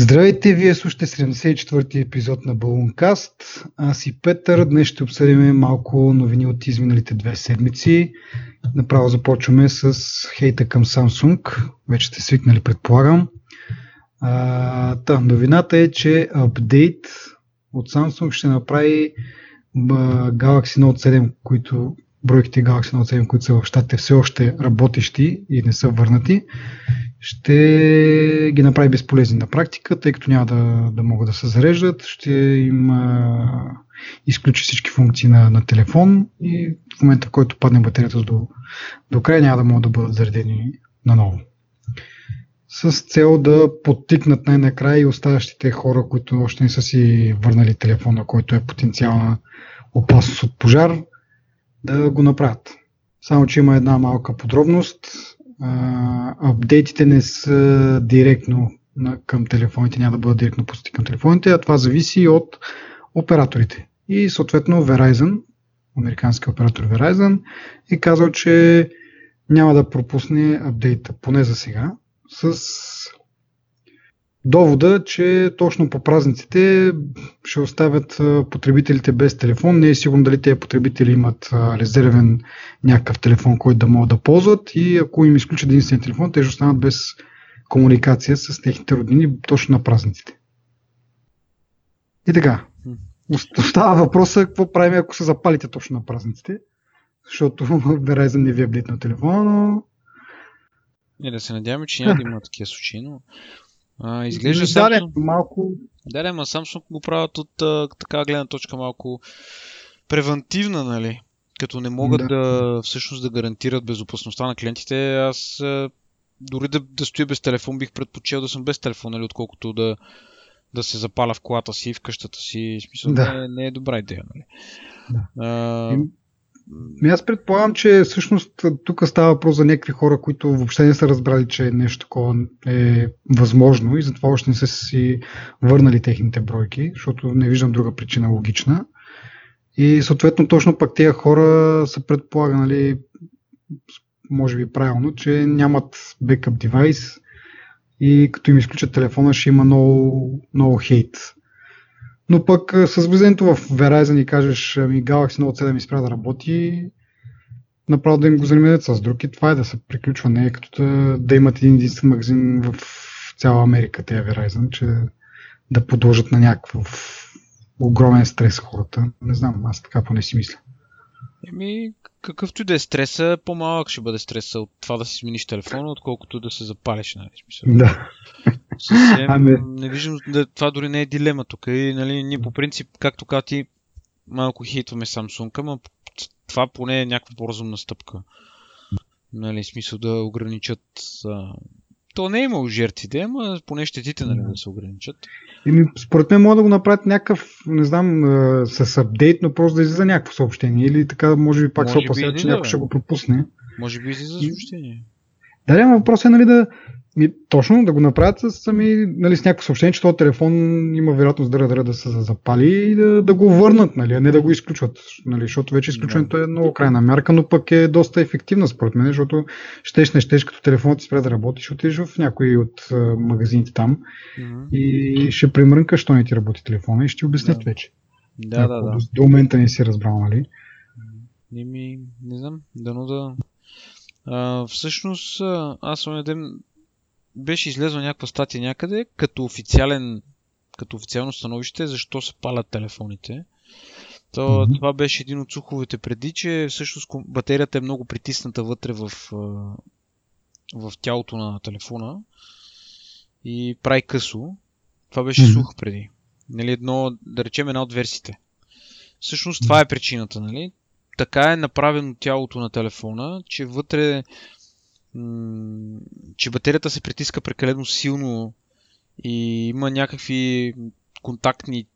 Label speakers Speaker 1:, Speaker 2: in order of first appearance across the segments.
Speaker 1: Здравейте, вие слушате 74-ти епизод на Балункаст. Аз и Петър. Днес ще обсъдим малко новини от изминалите две седмици. Направо започваме с хейта към Samsung. Вече сте свикнали, предполагам. А, та, новината е, че апдейт от Samsung ще направи Galaxy Note 7, които бройките Galaxy Note 7, които са в щатите все още работещи и не са върнати, ще ги направи безполезни на практика, тъй като няма да, да могат да се зареждат, ще им а, изключи всички функции на, на телефон и в момента, в който падне батерията до, до края, няма да могат да бъдат заредени наново. С цел да подтикнат най-накрая и оставащите хора, които още не са си върнали телефона, който е потенциална опасност от пожар, да го направят. Само, че има една малка подробност. апдейтите не са директно към телефоните, няма да бъдат директно пусти към телефоните, а това зависи от операторите. И съответно Verizon, американски оператор Verizon, е казал, че няма да пропусне апдейта, поне за сега, с довода, че точно по празниците ще оставят потребителите без телефон. Не е сигурно дали тези потребители имат резервен някакъв телефон, който да могат да ползват и ако им изключат единствения телефон, те ще останат без комуникация с техните роднини точно на празниците. И така, остава въпроса какво правим, ако се запалите точно на празниците, защото Verizon не ви е блитнал телефона, но...
Speaker 2: Не, да се надяваме, че няма да има такива случаи, но
Speaker 1: а, изглежда Samsung... малко...
Speaker 2: Да, да, ма Samsung го правят от а, така гледна точка малко превентивна, нали? Като не могат да. да всъщност да гарантират безопасността на клиентите, аз а, дори да, да стоя без телефон, бих предпочел да съм без телефон, нали, отколкото да, да се запаля в колата си, в къщата си. В смисъл, да. не, не е добра идея. Нали?
Speaker 1: Да. А, ми аз предполагам, че всъщност тук става въпрос за някакви хора, които въобще не са разбрали, че нещо такова е възможно и затова още не са си върнали техните бройки, защото не виждам друга причина логична. И съответно точно пък тези хора са предполага, нали, може би правилно, че нямат бекъп девайс и като им изключат телефона ще има много, много хейт но пък с влизането в Verizon и кажеш, ми Galaxy Note 7 изпря да работи, направо да им го занимават с друг и това е да се приключва. Не е като да, да имат един единствен магазин в цяла Америка, тези Verizon, че да подложат на някакъв огромен стрес хората. Не знам, аз така поне си мисля.
Speaker 2: Еми, какъвто и да е стреса, по-малък ще бъде стреса от това да си смениш телефона, отколкото да се запалиш. Нали?
Speaker 1: Да.
Speaker 2: Съвсем, ами... Не виждам, да, това дори не е дилема тук. И, нали, ние по принцип, както каза ти, малко хейтваме Samsung, но това поне е някаква по-разумна стъпка. Нали, смисъл да ограничат а, то не е имало жертвите, ама поне щетите нали, да се ограничат.
Speaker 1: Еми, според мен могат да го направят някакъв, не знам, с апдейт, но просто да излиза някакво съобщение. Или така, може би пак може се опасят, че някой ще го пропусне.
Speaker 2: Може би излиза съобщение.
Speaker 1: Да, да, въпрос е нали, да, и точно да го направят с, сами, нали, с някакво съобщение, че този телефон има вероятност да, да, да се запали и да, да го върнат, нали, а не да го изключват. Нали, защото вече изключването е много крайна мярка, но пък е доста ефективна според мен, защото щеш не щеш, като телефонът ти спре да работи, ще отидеш в някой от uh, магазините там mm-hmm. и ще премрънкаш, що не ти работи телефона и ще ти обяснят
Speaker 2: да.
Speaker 1: вече.
Speaker 2: Да, да, да. До,
Speaker 1: до момента не си разбрал, нали?
Speaker 2: Не ми, не знам, дано да... А, всъщност, аз съм ден беше излезла някаква статия някъде, като официален като официално становище, защо се палят телефоните. То, mm-hmm. Това беше един от суховете преди, че всъщност батерията е много притисната вътре в, в тялото на телефона и прави късо. Това беше mm-hmm. сух преди. Нали, едно, да речем една от версиите. Всъщност това е причината, нали? Така е направено тялото на телефона, че вътре че батерията се притиска прекалено силно и има някакви контактни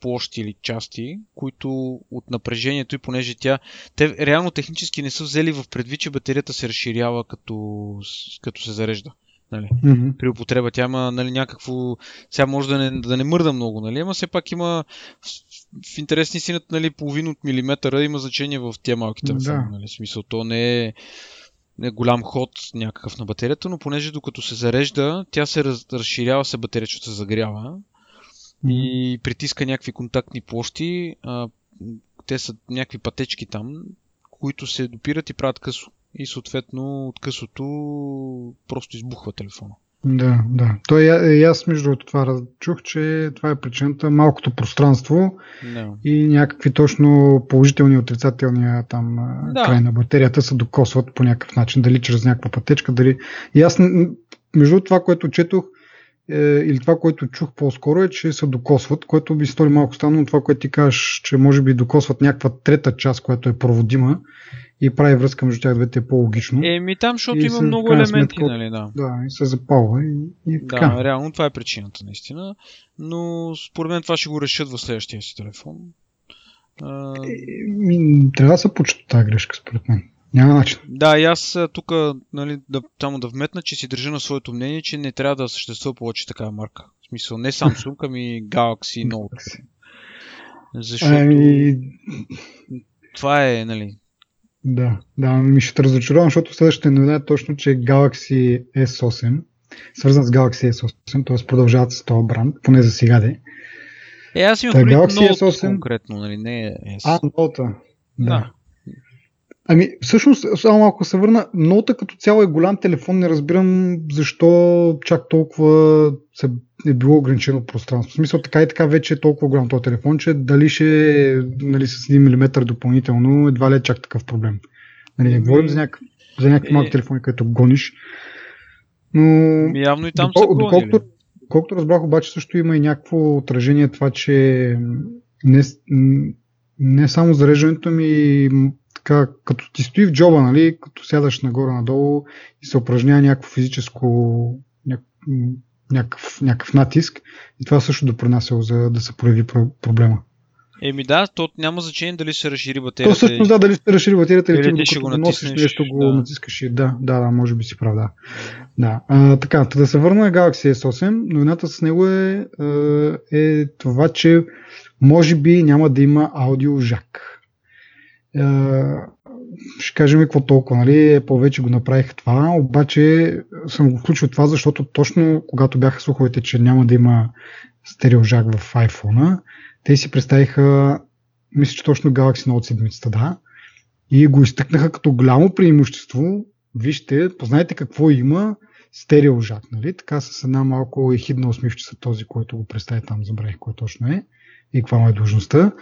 Speaker 2: площи или части, които от напрежението и понеже тя... Те реално технически не са взели в предвид, че батерията се разширява като, като се зарежда. Нали? Mm-hmm. При употреба тя има нали, някакво... Сега може да не, да не мърда много, нали? ама все пак има в, в интересни синът нали, половин от милиметъра има значение в тия малки телефони. Да. Нали? Смисъл, то не е голям ход някакъв на батерията, но понеже докато се зарежда, тя се раз, разширява се батерия, защото се загрява и притиска някакви контактни площи. А, те са някакви пътечки там, които се допират и правят късо. И съответно от късото просто избухва телефона.
Speaker 1: Да, да. Той и аз между другото това чух, че това е причината малкото пространство
Speaker 2: No.
Speaker 1: и някакви точно положителни и отрицателни там
Speaker 2: Да.
Speaker 1: край на батерията се докосват по някакъв начин, дали чрез някаква пътечка, дали... И аз, между това, което четох, е, или това, което чух по-скоро е, че се докосват, което би стори малко странно, но това, което ти кажеш, че може би докосват някаква трета част, която е проводима и прави връзка между тях двете е по-логично.
Speaker 2: Еми там, защото
Speaker 1: И
Speaker 2: има
Speaker 1: се-
Speaker 2: много елементи,
Speaker 1: сметка-
Speaker 2: нали, да.
Speaker 1: Да, и се запалва и, и така.
Speaker 2: Да, реално това е причината, наистина. Но според мен това ще го решат в следващия си телефон. А,
Speaker 1: Ми, трябва да се почта тази грешка, според мен. Няма начин.
Speaker 2: да, и аз тук, нали, да, само да вметна, че си държа на своето мнение, че не трябва да съществува повече такава марка. В смисъл, не Samsung, ами Galaxy Note. Защото
Speaker 1: Ами,
Speaker 2: това е, нали,
Speaker 1: да, да, ми ще те разочаровам, защото следващата новина е точно, че Galaxy S8, свързан с Galaxy S8, т.е. продължават с този бранд, поне за сега де.
Speaker 2: Е, аз имам
Speaker 1: Та,
Speaker 2: предвид
Speaker 1: Galaxy
Speaker 2: Note
Speaker 1: S8.
Speaker 2: конкретно, нали, не е S.
Speaker 1: А, ноута. Да.
Speaker 2: Да.
Speaker 1: Ами, всъщност, само малко се върна, ноута като цяло е голям телефон, не разбирам защо чак толкова се е било ограничено пространство. В смисъл, така и така вече е толкова голям този телефон, че дали ще нали, с 1 мм допълнително, едва ли е чак такъв проблем. Нали, не говорим за, някакъв, за някакви
Speaker 2: е-
Speaker 1: малки телефони, които гониш. Но
Speaker 2: Ми, Явно и там са
Speaker 1: Докол-
Speaker 2: гонили.
Speaker 1: доколкото, доколкото разбрах, обаче също има и някакво отражение това, че не, не само зареждането ми, така, като ти стои в джоба, нали, като сядаш нагоре-надолу и се упражнява някакво физическо, някакъв, някакъв натиск, и това също допринася за да се прояви про- проблема.
Speaker 2: Еми да, то няма значение дали се разшири
Speaker 1: То
Speaker 2: батерията.
Speaker 1: всъщност да, дали ще разшири батерията или ти,
Speaker 2: ще го
Speaker 1: носиш нещо, го
Speaker 2: да.
Speaker 1: натискаш и да, да, да, може би си прав, да. Да, а, така, та да се върна на Galaxy S8, новината с него е, е, е това, че може би няма да има аудио жак. Е, ще кажем какво толкова, нали? Повече го направих това, обаче съм го включил това, защото точно когато бяха слуховете, че няма да има стереожак в iPhone, те си представиха, мисля, че точно Galaxy Note 7, да, и го изтъкнаха като голямо преимущество. Вижте, познайте какво има стереожак, нали? Така с една малко ехидна усмивчица този, който го представи там, забравих кой точно е и каква му е длъжността.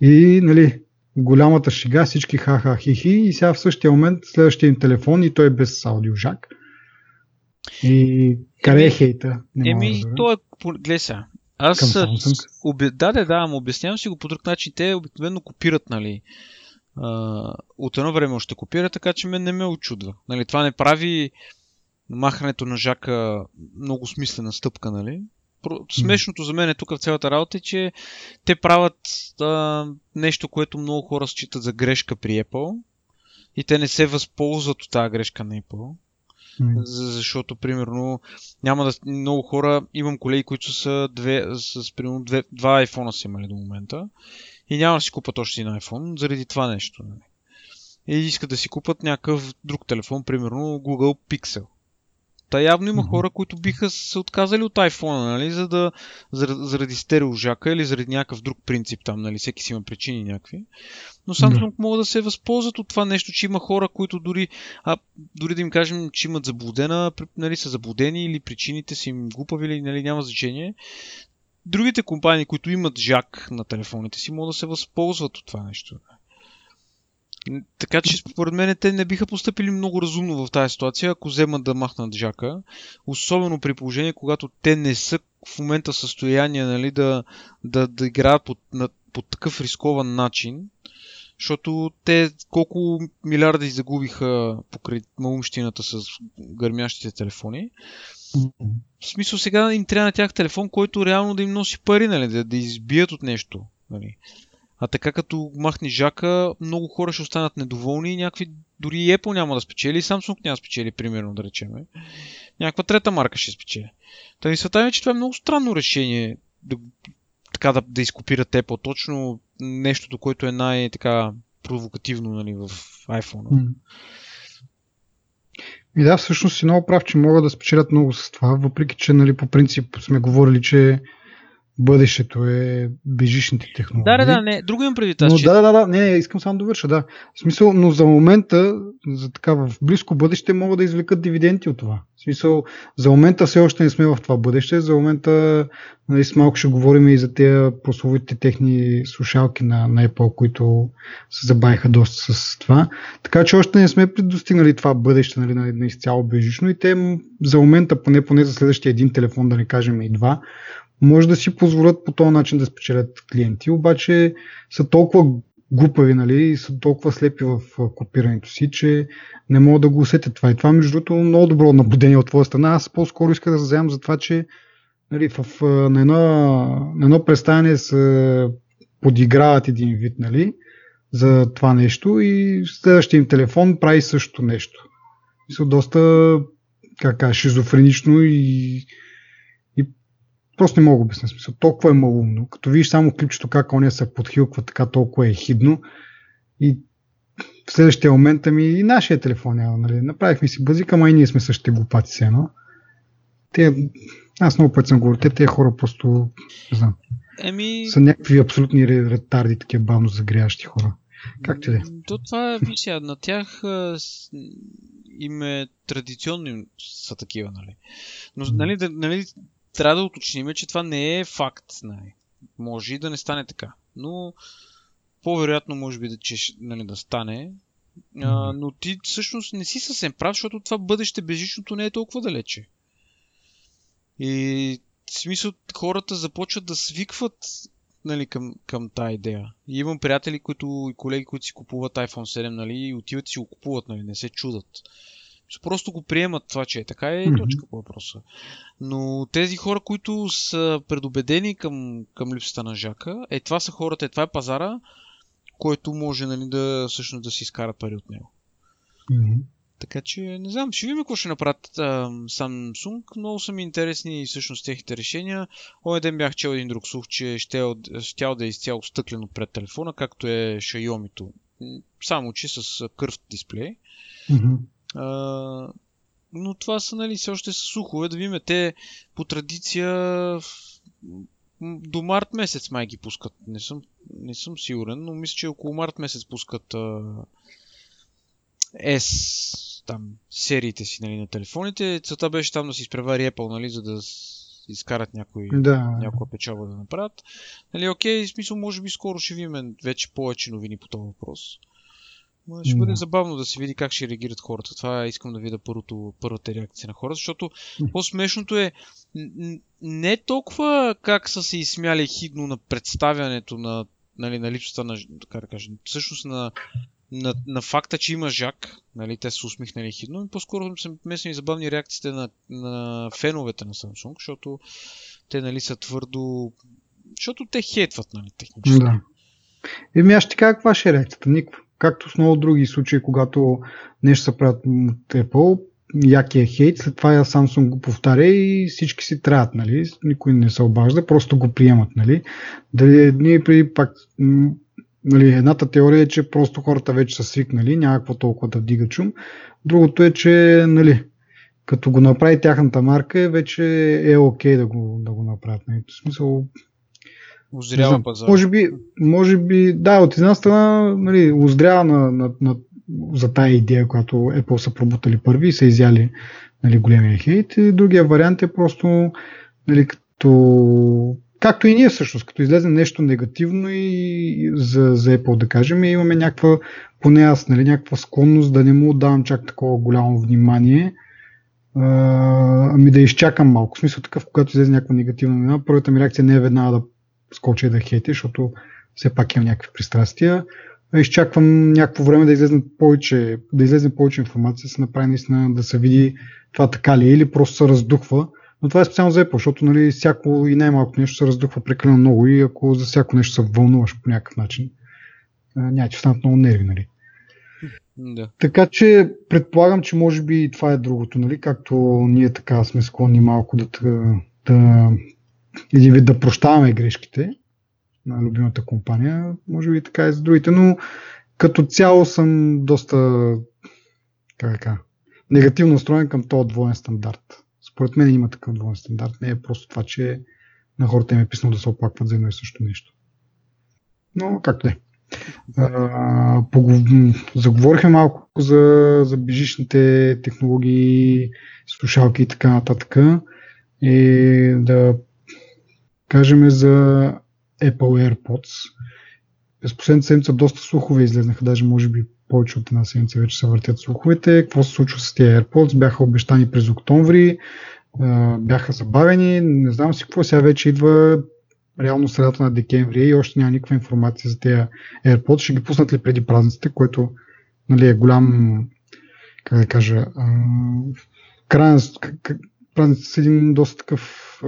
Speaker 1: И, нали, голямата шега, всички ха-ха хихи и сега в същия момент следващия им телефон и той е без аудиожак. И къде е хейта? Да
Speaker 2: Еми,
Speaker 1: разбера.
Speaker 2: то е, гледай сега. Аз оби... да, да, да, ама обяснявам си го по друг начин. Те обикновено копират, нали. А, от едно време още копират, така че мен не ме очудва. Нали, това не прави махането на жака много смислена стъпка, нали. Смешното за мен е тук в цялата работа е, че те правят а, нещо, което много хора считат за грешка при Apple и те не се възползват от тази грешка на Apple. Защото, примерно, няма да. Много хора. Имам колеги, които са две, с примерно две, два iPhone са имали до момента. И няма да си купат още един iPhone заради това нещо. Нали. И искат да си купат някакъв друг телефон, примерно Google Pixel. Та явно има хора, които биха се отказали от iPhone, нали, за да, заради, стереожака или заради някакъв друг принцип там, нали, всеки си има причини някакви. Но Samsung могат да се възползват от това нещо, че има хора, които дори, а, дори да им кажем, че имат заблудена, нали, са заблудени или причините са им глупави или нали, няма значение. Другите компании, които имат жак на телефоните си, могат да се възползват от това нещо. Така че според мен те не биха поступили много разумно в тази ситуация, ако вземат да махнат жака. Особено при положение, когато те не са в момента в състояние нали, да, да, да играят по, на, по такъв рискован начин. Защото те колко милиарди загубиха покрай малумщината с гърмящите телефони. В смисъл сега им трябва на тях телефон, който реално да им носи пари, нали, да, да избият от нещо. Нали. А така като махне жака, много хора ще останат недоволни и някакви, дори и Apple няма да спечели, и Samsung няма да спечели, примерно, да речем. Някаква трета марка ще спечели. Та ми смятаме, е, че това е много странно решение да, така да, да изкопират Apple точно нещото, което е най-така провокативно нали, в iPhone.
Speaker 1: И да, всъщност си много прав, че могат да спечелят много с това, въпреки че нали, по принцип сме говорили, че бъдещето е бежичните технологии.
Speaker 2: Да, да, да, не, друго имам преди тази.
Speaker 1: Но, да, да, да, не, не, искам само да върша, да. В смисъл, но за момента, за така в близко бъдеще, могат да извлекат дивиденти от това. В смисъл, за момента все още не сме в това бъдеще, за момента нали, с малко ще говорим и за тези прословите техни слушалки на, на Apple, които се забавиха доста с това. Така че още не сме достигнали това бъдеще нали, на, на изцяло бежично и те за момента, поне, поне за следващия един телефон, да не кажем и два, може да си позволят по този начин да спечелят клиенти, обаче са толкова глупави нали, и са толкова слепи в копирането си, че не могат да го усетят това. И това, между другото, много добро наблюдение от твоя страна. Аз по-скоро исках да вземам за това, че нали, в, на, едно, на едно представяне се подиграват един вид нали, за това нещо и следващия им телефон прави същото нещо. Са доста как шизофренично и Просто не мога да обясня смисъл. Толкова е малумно. Като видиш само клипчето как оня се подхилква, така толкова е хидно. И в следващия момент ми и нашия телефон няма. Нали? Направихме си базика, ама и ние сме същите глупаци се едно. Те, аз много път съм говорил, те, те хора просто, не знам,
Speaker 2: Еми...
Speaker 1: са някакви абсолютни ретарди, такива бавно загрящи хора. Как ти да е?
Speaker 2: То това, виж на тях им е традиционно са такива, нали? Но, нали, нали, трябва да уточним, че това не е факт. Нали. Може и да не стане така. Но по-вероятно може би да, че, нали, да стане. А, но ти всъщност не си съвсем прав, защото това бъдеще безжичното не е толкова далече. И в смисъл хората започват да свикват нали, към, към тази идея. И имам приятели които, и колеги, които си купуват iPhone 7 нали, и отиват и си го купуват, нали, не се чудат. Просто го приемат това, че е така е точка по въпроса. Но тези хора, които са предубедени към, към липсата на жака, е това са хората, е това е пазара, който може нали, да, всъщност, да си изкарат пари от него.
Speaker 1: Mm-hmm.
Speaker 2: Така че, не знам, ще видим какво ще направят а, Samsung. Много са ми интересни всъщност техните решения. Оня ден бях чел един друг слух, че ще, ще да е изцяло стъклено пред телефона, както е Xiaomi-то. Само, че с кръв дисплей.
Speaker 1: Mm-hmm.
Speaker 2: А, но това са, нали, все още са сухове. Да видим, те по традиция до март месец май ги пускат. Не съм, не съм сигурен, но мисля, че около март месец пускат а, S там сериите си нали, на телефоните. Целта беше там да си изпревари Apple, нали, за да изкарат някой,
Speaker 1: да.
Speaker 2: някоя печалба да направят. Нали, окей, в смисъл, може би скоро ще видим вече повече новини по този въпрос. Ще бъде забавно да се види как ще реагират хората. Това искам да видя първото, първата реакция на хората, защото по-смешното е не толкова как са се изсмяли хидно на представянето на, нали, на липсата на, така да кажем, всъщност на, на, на факта, че има жак, нали, те са усмихнали хидно, и по-скоро са местни забавни реакциите на, на феновете на Samsung, защото те нали, са твърдо... Защото те хейтват, нали, технически.
Speaker 1: Да. Еми аз ще кажа каква ще е реакцията. Никаква както с много други случаи, когато нещо се правят от Apple, якия хейт, след това я Samsung го повтаря и всички си траят, нали? Никой не се обажда, просто го приемат, нали? Дали ние преди пак нали, едната теория е, че просто хората вече са свикнали, няма какво толкова да вдига чум. Другото е, че нали, като го направи тяхната марка, вече е окей okay да го, да го направят. Нали? В смисъл,
Speaker 2: Озрява пазар.
Speaker 1: Може би, може би, да, от една страна, нали, озрява на, на, на, за тая идея, която Apple са пробутали първи и са изяли нали, големия хейт. И другия вариант е просто, нали, като Както и ние всъщност, като излезе нещо негативно и за, за Apple да кажем, имаме някаква, поне аз, нали, някаква склонност да не му отдавам чак такова голямо внимание, а, ами да изчакам малко. В смисъл такъв, когато излезе някаква негативна новина, първата ми реакция не е веднага да скоча да хейте, защото все пак имам някакви пристрастия. Изчаквам някакво време да излезе повече, да излезе повече информация, да се направи наистина да се види това така ли е или просто се раздухва. Но това е специално за Apple, защото нали, всяко и най-малко нещо се раздухва прекалено много и ако за всяко нещо се вълнуваш по някакъв начин, няма че станат много нерви. Нали.
Speaker 2: Да.
Speaker 1: Така че предполагам, че може би и това е другото, нали? както ние така сме склонни малко да, да един вид да прощаваме грешките на любимата компания, може би така и за другите, но като цяло съм доста как негативно настроен към този двоен стандарт. Според мен има такъв двоен стандарт. Не е просто това, че на хората им е писано да се оплакват за едно и също нещо. Но както е. Заговорихме малко за, за бежичните технологии, слушалки и така нататък. И да кажем за Apple AirPods. През последната седмица доста слухове излезнаха, даже може би повече от една седмица вече се въртят слуховете. Какво се случва с тези AirPods? Бяха обещани през октомври, бяха забавени, не знам си какво, сега вече идва реално средата на декември и още няма никаква информация за тези AirPods. Ще ги пуснат ли преди празниците, което нали, е голям, как да кажа, крайен, празниците са един доста такъв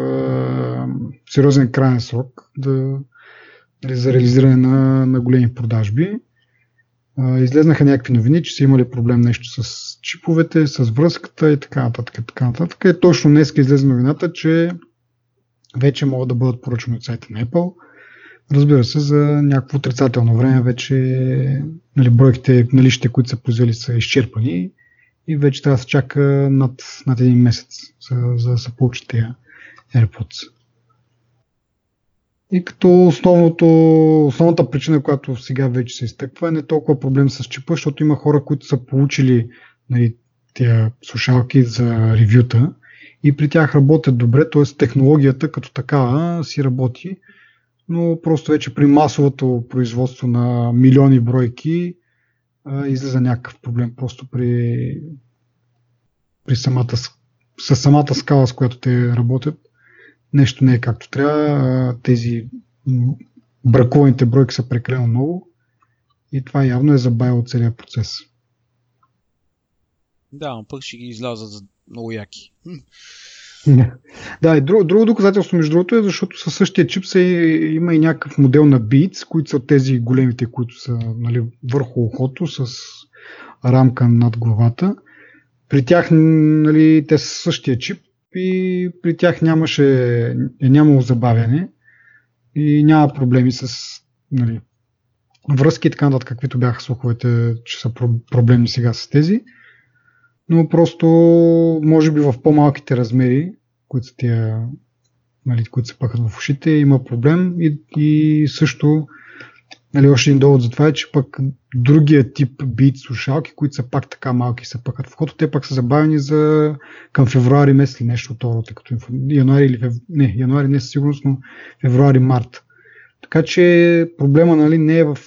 Speaker 1: сериозен крайен срок да, нали, за реализиране на, на големи продажби. излезнаха някакви новини, че са имали проблем нещо с чиповете, с връзката и така нататък. Така нататък. И точно днес излезе новината, че вече могат да бъдат поръчани от сайта на Apple. Разбира се, за някакво отрицателно време вече нали, бройките наличите, които са произвели, са изчерпани и вече трябва да се чака над, над един месец, за, да се получат тези AirPods. И като основното, основната причина, която сега вече се изтъква, е не толкова проблем с чипа, защото има хора, които са получили нали, тези слушалки за ревюта и при тях работят добре, т.е. технологията като такава си работи, но просто вече при масовото производство на милиони бройки излиза някакъв проблем просто при, при самата, с самата скала, с която те работят. Нещо не е както трябва. Тези бракуваните бройки са прекалено много и това явно е забавило целият процес.
Speaker 2: Да, но пък ще ги излязат за много яки.
Speaker 1: Да, и друго, друго доказателство, между другото, е защото със същия чип се, има и някакъв модел на Beats, които са тези големите, които са нали, върху ухото с рамка над главата. При тях нали, те са същия чип и при тях нямаше, е нямало забавяне и няма проблеми с нали, връзки и така нататък, каквито бяха слуховете, че са проблемни сега с тези но просто може би в по-малките размери, които са тия, нали, които се пъхат в ушите, има проблем и, и също нали, още един довод за това е, че пък другия тип бит слушалки, които са пак така малки се пъхат в хото, те пак са забавени за към февруари месец или нещо от рода, като януари или фев... не, януари не със сигурност, но февруари-март. Така че проблема нали, не е в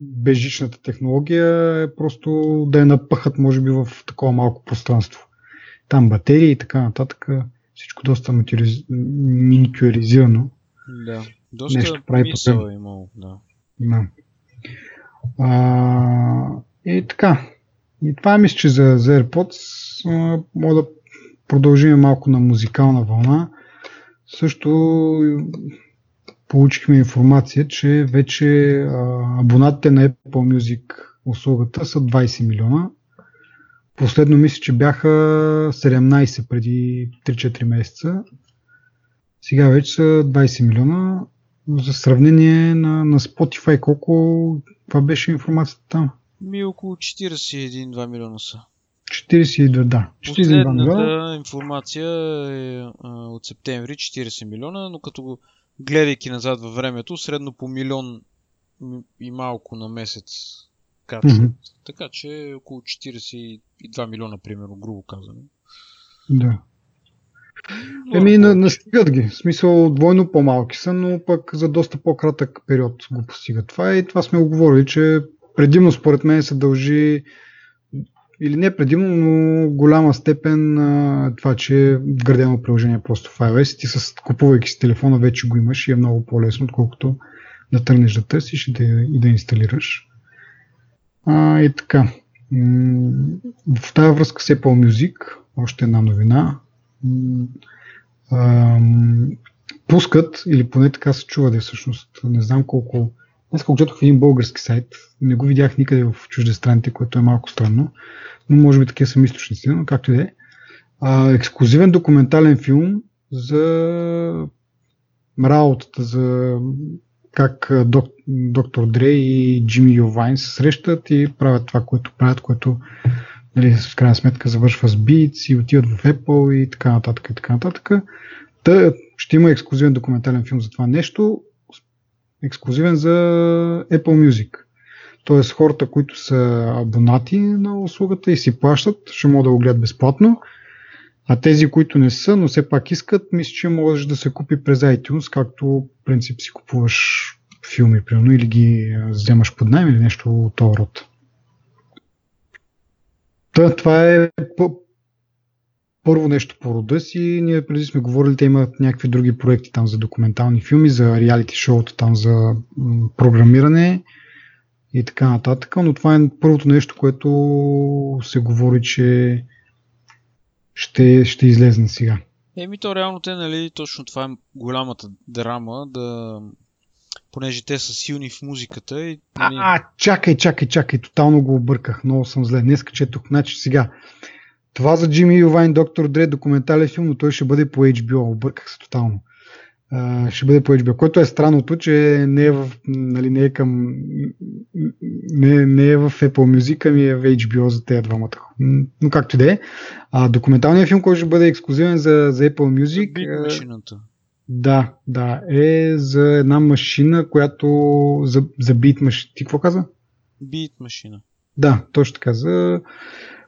Speaker 1: безжичната технология е просто да я напъхат, може би, в такова малко пространство. Там батерии и така нататък. Всичко доста миникюризирано.
Speaker 2: Да, доста Нещо прави мисъл е имало, да.
Speaker 1: да. А, и така. И това мисля, че за, за AirPods мога да продължим малко на музикална вълна. Също получихме информация, че вече абонатите на Apple Music услугата са 20 милиона. Последно мисля, че бяха 17 преди 3-4 месеца. Сега вече са 20 милиона. За сравнение на, на Spotify, колко това беше информацията там?
Speaker 2: Ми около 41-2 милиона са.
Speaker 1: 42, да.
Speaker 2: 42 милиона. информация е а, от септември 40 милиона, но като го гледайки назад във времето, средно по милион и малко на месец качват. Mm-hmm. Така че около 42 милиона, примерно, грубо казано.
Speaker 1: Да. Еми, на, настигат ги. В смисъл, двойно по-малки са, но пък за доста по-кратък период го постигат. Това и това сме оговорили, че предимно според мен се дължи или не предимно, но голяма степен а, това, че е вградено приложение просто в iOS, ти с купувайки си телефона вече го имаш и е много по-лесно, отколкото да тръгнеш да търсиш и да, и да инсталираш. А, и така. В тази връзка с Apple Music, още една новина. А, пускат, или поне така се чува да е всъщност, не знам колко Днес го четох в един български сайт, не го видях никъде в чуждестраните, което е малко странно, но може би такива са източници, но както и да е. Ексклюзивен документален филм за работата, за как док, доктор Дрей и Джимми Йовайн се срещат и правят това, което правят, което нали, в крайна сметка завършва с Beats и отиват в Apple и така нататък и така нататък. Та, ще има ексклюзивен документален филм за това нещо, ексклюзивен за Apple Music. Тоест хората, които са абонати на услугата и си плащат, ще могат да го гледат безплатно. А тези, които не са, но все пак искат, мисля, че можеш да се купи през iTunes, както принцип си купуваш филми, примерно, или ги вземаш под найем или нещо от този род. Та, това е първо нещо по рода си. Ние преди сме говорили, те имат някакви други проекти там за документални филми, за реалити шоуто, там за програмиране и така нататък. Но това е първото нещо, което се говори, че ще, ще излезне сега.
Speaker 2: Еми то реално те, нали, точно това е голямата драма, да понеже те са силни в музиката и...
Speaker 1: Нали... А, чакай, чакай, чакай, тотално го обърках, много съм зле. Днес четох, значи сега. Това за Джимми Ювайн, Доктор Дре, документален филм, но той ще бъде по HBO. Обърках се тотално ще бъде по HBO. Което е странното, че не е, в, нали, не е към не, не е в Apple Music, ами е в HBO за тези двамата. Но както и да е. документалният филм, който ще бъде ексклюзивен за, за Apple Music.
Speaker 2: Бит машината.
Speaker 1: Да, да. Е за една машина, която за, за бит машина. Ти какво каза?
Speaker 2: Бит машина.
Speaker 1: Да, точно така. За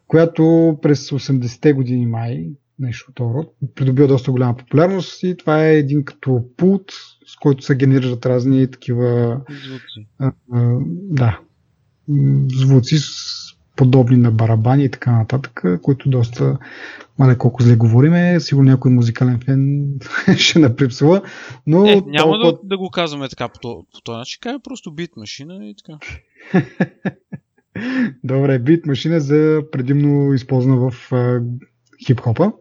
Speaker 1: която през 80-те години май нещо от този род. Придобива доста голяма популярност и това е един като пулт, с който се генерират разни такива
Speaker 2: звуци.
Speaker 1: А, а, да, звуци с подобни на барабани и така нататък, които доста, мале колко зле говориме, сигурно някой музикален фен ще наприпсва, но...
Speaker 2: Е, няма толкова... да, да го казваме така по, по този начин, е просто бит машина и така.
Speaker 1: Добре, бит машина за предимно използвана в хип-хопа.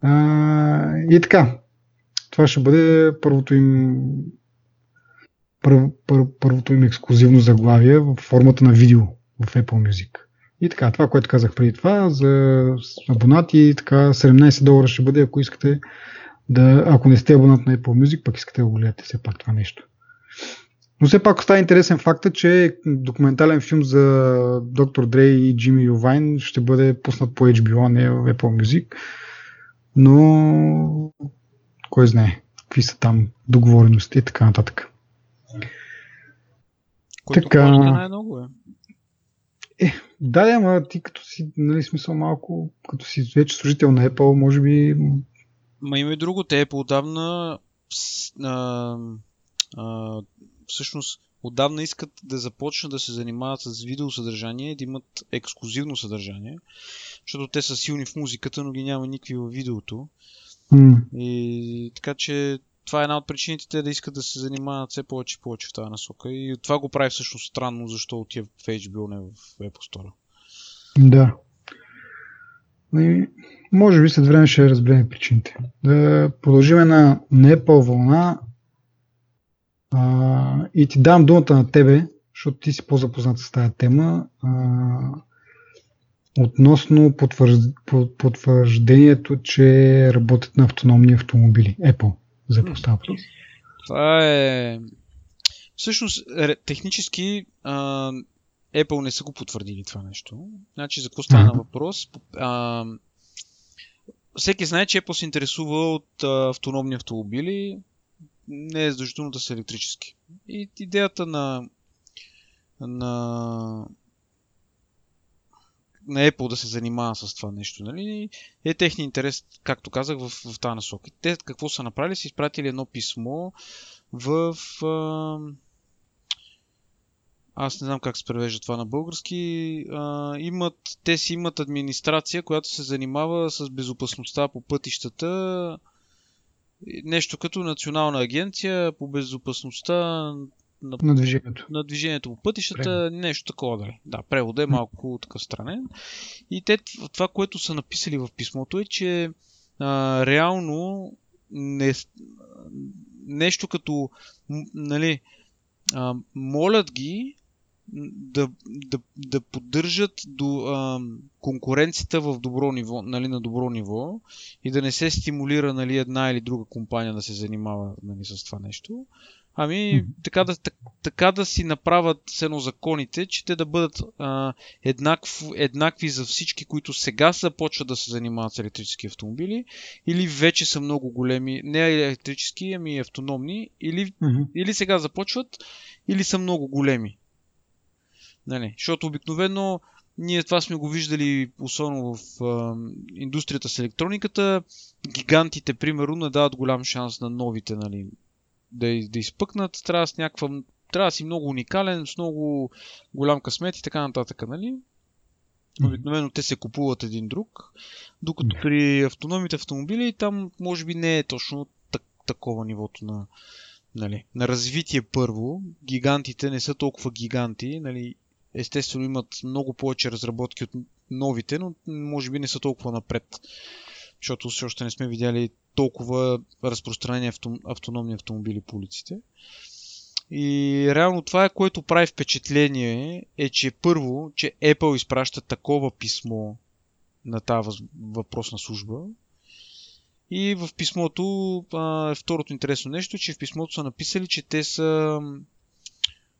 Speaker 1: А, и така, това ще бъде първото им пър, пър, първото им ексклюзивно заглавие в формата на видео в Apple Music. И така, това, което казах преди това, за абонати, така 17 долара ще бъде, ако искате да, ако не сте абонат на Apple Music, пък искате да го гледате все пак това нещо. Но все пак остава интересен факта, че документален филм за Доктор Дрей и Джимми Ювайн ще бъде пуснат по HBO, а не в Apple Music но кой знае какви са там договорености и така нататък.
Speaker 2: Който така... най-много е.
Speaker 1: Е, да, ама ти като си, нали, смисъл малко, като си вече служител на Apple, може би...
Speaker 2: Ма има и друго, те Apple отдавна а, а, всъщност отдавна искат да започнат да се занимават с видеосъдържание да имат ексклюзивно съдържание защото те са силни в музиката, но ги няма никакви в видеото.
Speaker 1: Mm.
Speaker 2: И така че това е една от причините те да искат да се занимават все повече и повече в тази насока. И това го прави всъщност странно, защо отива в HBO, не в Apple Store.
Speaker 1: Да. И, може би след време ще разберем причините. Да продължиме на не вълна а, и ти дам думата на тебе, защото ти си по-запознат с тази тема. А, относно потвърждението, че работят на автономни автомобили. Apple за постава.
Speaker 2: Това е... Всъщност, технически а, Apple не са го потвърдили това нещо. Значи, за какво стана ага. въпрос? А, всеки знае, че Apple се интересува от а, автономни автомобили. Не е задължително да са електрически. И идеята на, на на Apple да се занимава с това нещо, нали? Е техния интерес, както казах, в, в тази насока. Те какво са направили? Са изпратили едно писмо в... А... Аз не знам как се превежда това на български. А, имат, те си имат администрация, която се занимава с безопасността по пътищата. Нещо като Национална агенция по безопасността
Speaker 1: на, на движението.
Speaker 2: На движението по пътищата, Превод. нещо такова да е. Да, превода е малко такъв странен. И те, това, което са написали в писмото е, че а, реално не, нещо като, нали, а, молят ги да, да, да поддържат до, а, конкуренцията в добро ниво, нали, на добро ниво и да не се стимулира нали, една или друга компания да се занимава нали, с това нещо. Ами, така да, така да си направят сено законите, че те да бъдат а, еднакв, еднакви за всички, които сега започват да се занимават с електрически автомобили, или вече са много големи, не електрически, ами автономни, или, mm-hmm. или сега започват, или са много големи. Нали? Защото обикновено ние това сме го виждали, особено в а, индустрията с електрониката. Гигантите, примерно, не дават голям шанс на новите нали, да, да изпъкнат. Трябва с някаква трябва да си много уникален, с много голям късмет и така нататък, нали? Обикновено те се купуват един друг, докато при автономните автомобили там може би не е точно так, такова нивото на, нали, на развитие първо. Гигантите не са толкова гиганти, нали, естествено имат много повече разработки от новите, но може би не са толкова напред. Защото все още не сме видяли толкова разпространени автономни автомобили по улиците. И реално това е което прави впечатление е, че първо, че Apple изпраща такова писмо на тази въпросна служба. И в писмото, а, второто интересно нещо, е, че в писмото са написали, че те са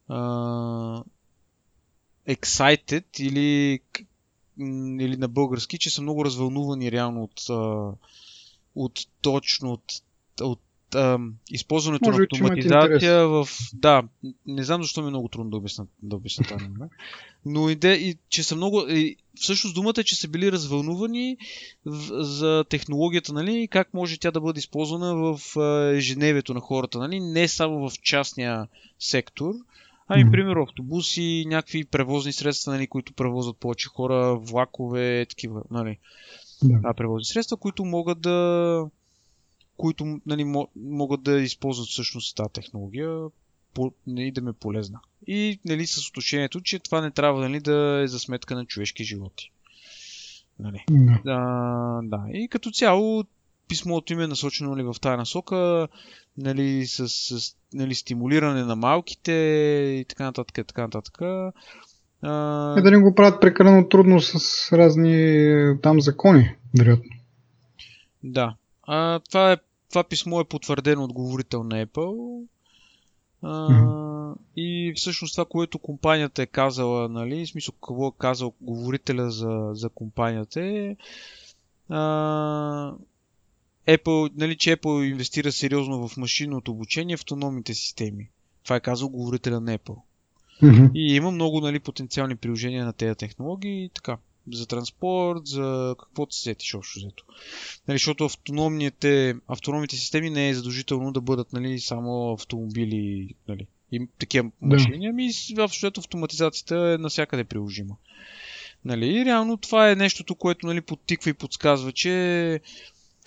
Speaker 2: а, excited или, или на български, че са много развълнувани реално от, от точно от, от а, използването Може, на автоматизация в... Да, не знам защо ми е много трудно да обясня, да обясня това. Но иде, и, че са много... И, всъщност думата е, че са били развълнувани в, за технологията, нали, и как може тя да бъде използвана в ежедневието на хората, нали, не само в частния сектор, Ами, mm-hmm. примерно, автобуси, някакви превозни средства, нали, които превозват повече хора, влакове, такива, нали, да. превозни средства, които могат да които нали, могат да използват всъщност тази технология по, нали, да ме е полезна. И нали, с отношението, че това не трябва нали, да е за сметка на човешки животи. Нали. Да, да. И като цяло писмото им е насочено нали, в тази насока, нали, с, с нали, стимулиране на малките и така нататък. И така нататък.
Speaker 1: А... Е да не го правят прекалено трудно с разни там закони, вероятно.
Speaker 2: Да. А, това, е, това писмо е потвърдено от говорител на Apple. А, mm-hmm. И всъщност това, което компанията е казала, нали, в смисъл какво е казал говорителя за, за компанията е, а, Apple, нали, че Apple инвестира сериозно в машинното обучение в автономните системи. Това е казал говорителя на Apple. Mm-hmm. И има много нали, потенциални приложения на тези технологии и така. За транспорт, за каквото се сетиш общо взето. Нали, защото автономните, автономните системи не е задължително да бъдат нали, само автомобили нали, и такива машини, ами общо автоматизацията е навсякъде приложима. Нали, и реално това е нещото, което нали, подтиква и подсказва, че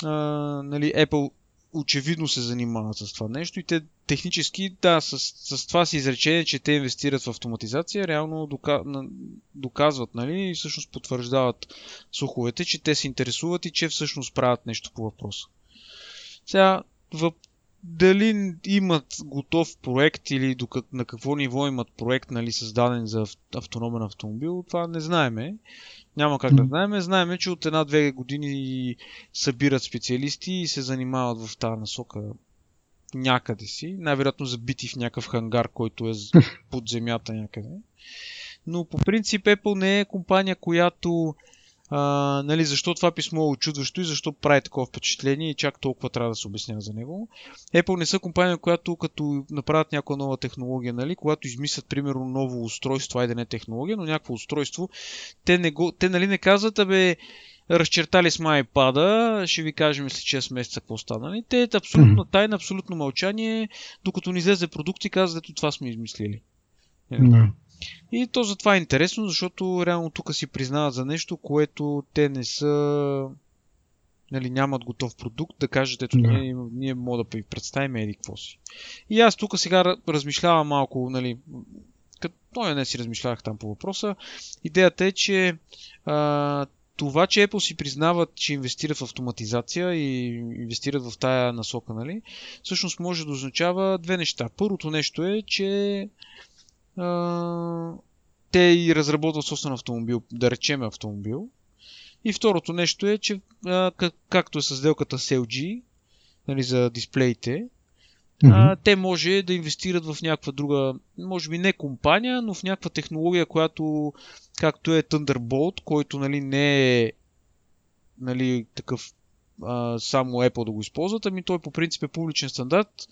Speaker 2: нали, Apple очевидно се занимават с това нещо и те технически, да, с, с това си изречение, че те инвестират в автоматизация, реално дока, доказват, нали, и всъщност потвърждават слуховете, че те се интересуват и че всъщност правят нещо по въпроса. Сега, въп, дали имат готов проект или на какво ниво имат проект, нали, създаден за автономен автомобил, това не знаеме. Няма как да знаем. Знаеме, че от една-две години събират специалисти и се занимават в тази насока някъде си. Най-вероятно забити в някакъв хангар, който е под земята някъде. Но по принцип Apple не е компания, която а, нали, защо това писмо е очудващо и защо прави такова впечатление и чак толкова трябва да се обяснява за него. Apple не са компания, която като направят някаква нова технология, нали, когато измислят примерно ново устройство, айде не технология, но някакво устройство, те, не, го, те нали, не казват, абе, разчертали сме iPad, ще ви кажем след 6 месеца какво стана. Нали? Те е абсолютно тайна, абсолютно мълчание, докато ни излезе продукт и казват, ето това сме измислили.
Speaker 1: Yeah.
Speaker 2: И то затова е интересно, защото реално тук си признават за нещо, което те не са нали, нямат готов продукт, да кажат, ето, да. ние, ние мога да ви представим еди какво си. И аз тук сега размишлявам малко, нали, като той не си размишлявах там по въпроса. Идеята е, че а, това, че Apple си признават, че инвестират в автоматизация и инвестират в тая насока, нали, всъщност може да означава две неща. Първото нещо е, че те и разработват собствен автомобил, да речеме автомобил. И второто нещо е, че а, как, както е с сделката с LG, нали, за дисплеите, mm-hmm. а, те може да инвестират в някаква друга, може би не компания, но в някаква технология, която, както е Thunderbolt, който нали, не е нали, такъв а, само Apple да го използват, ами той по принцип е публичен стандарт,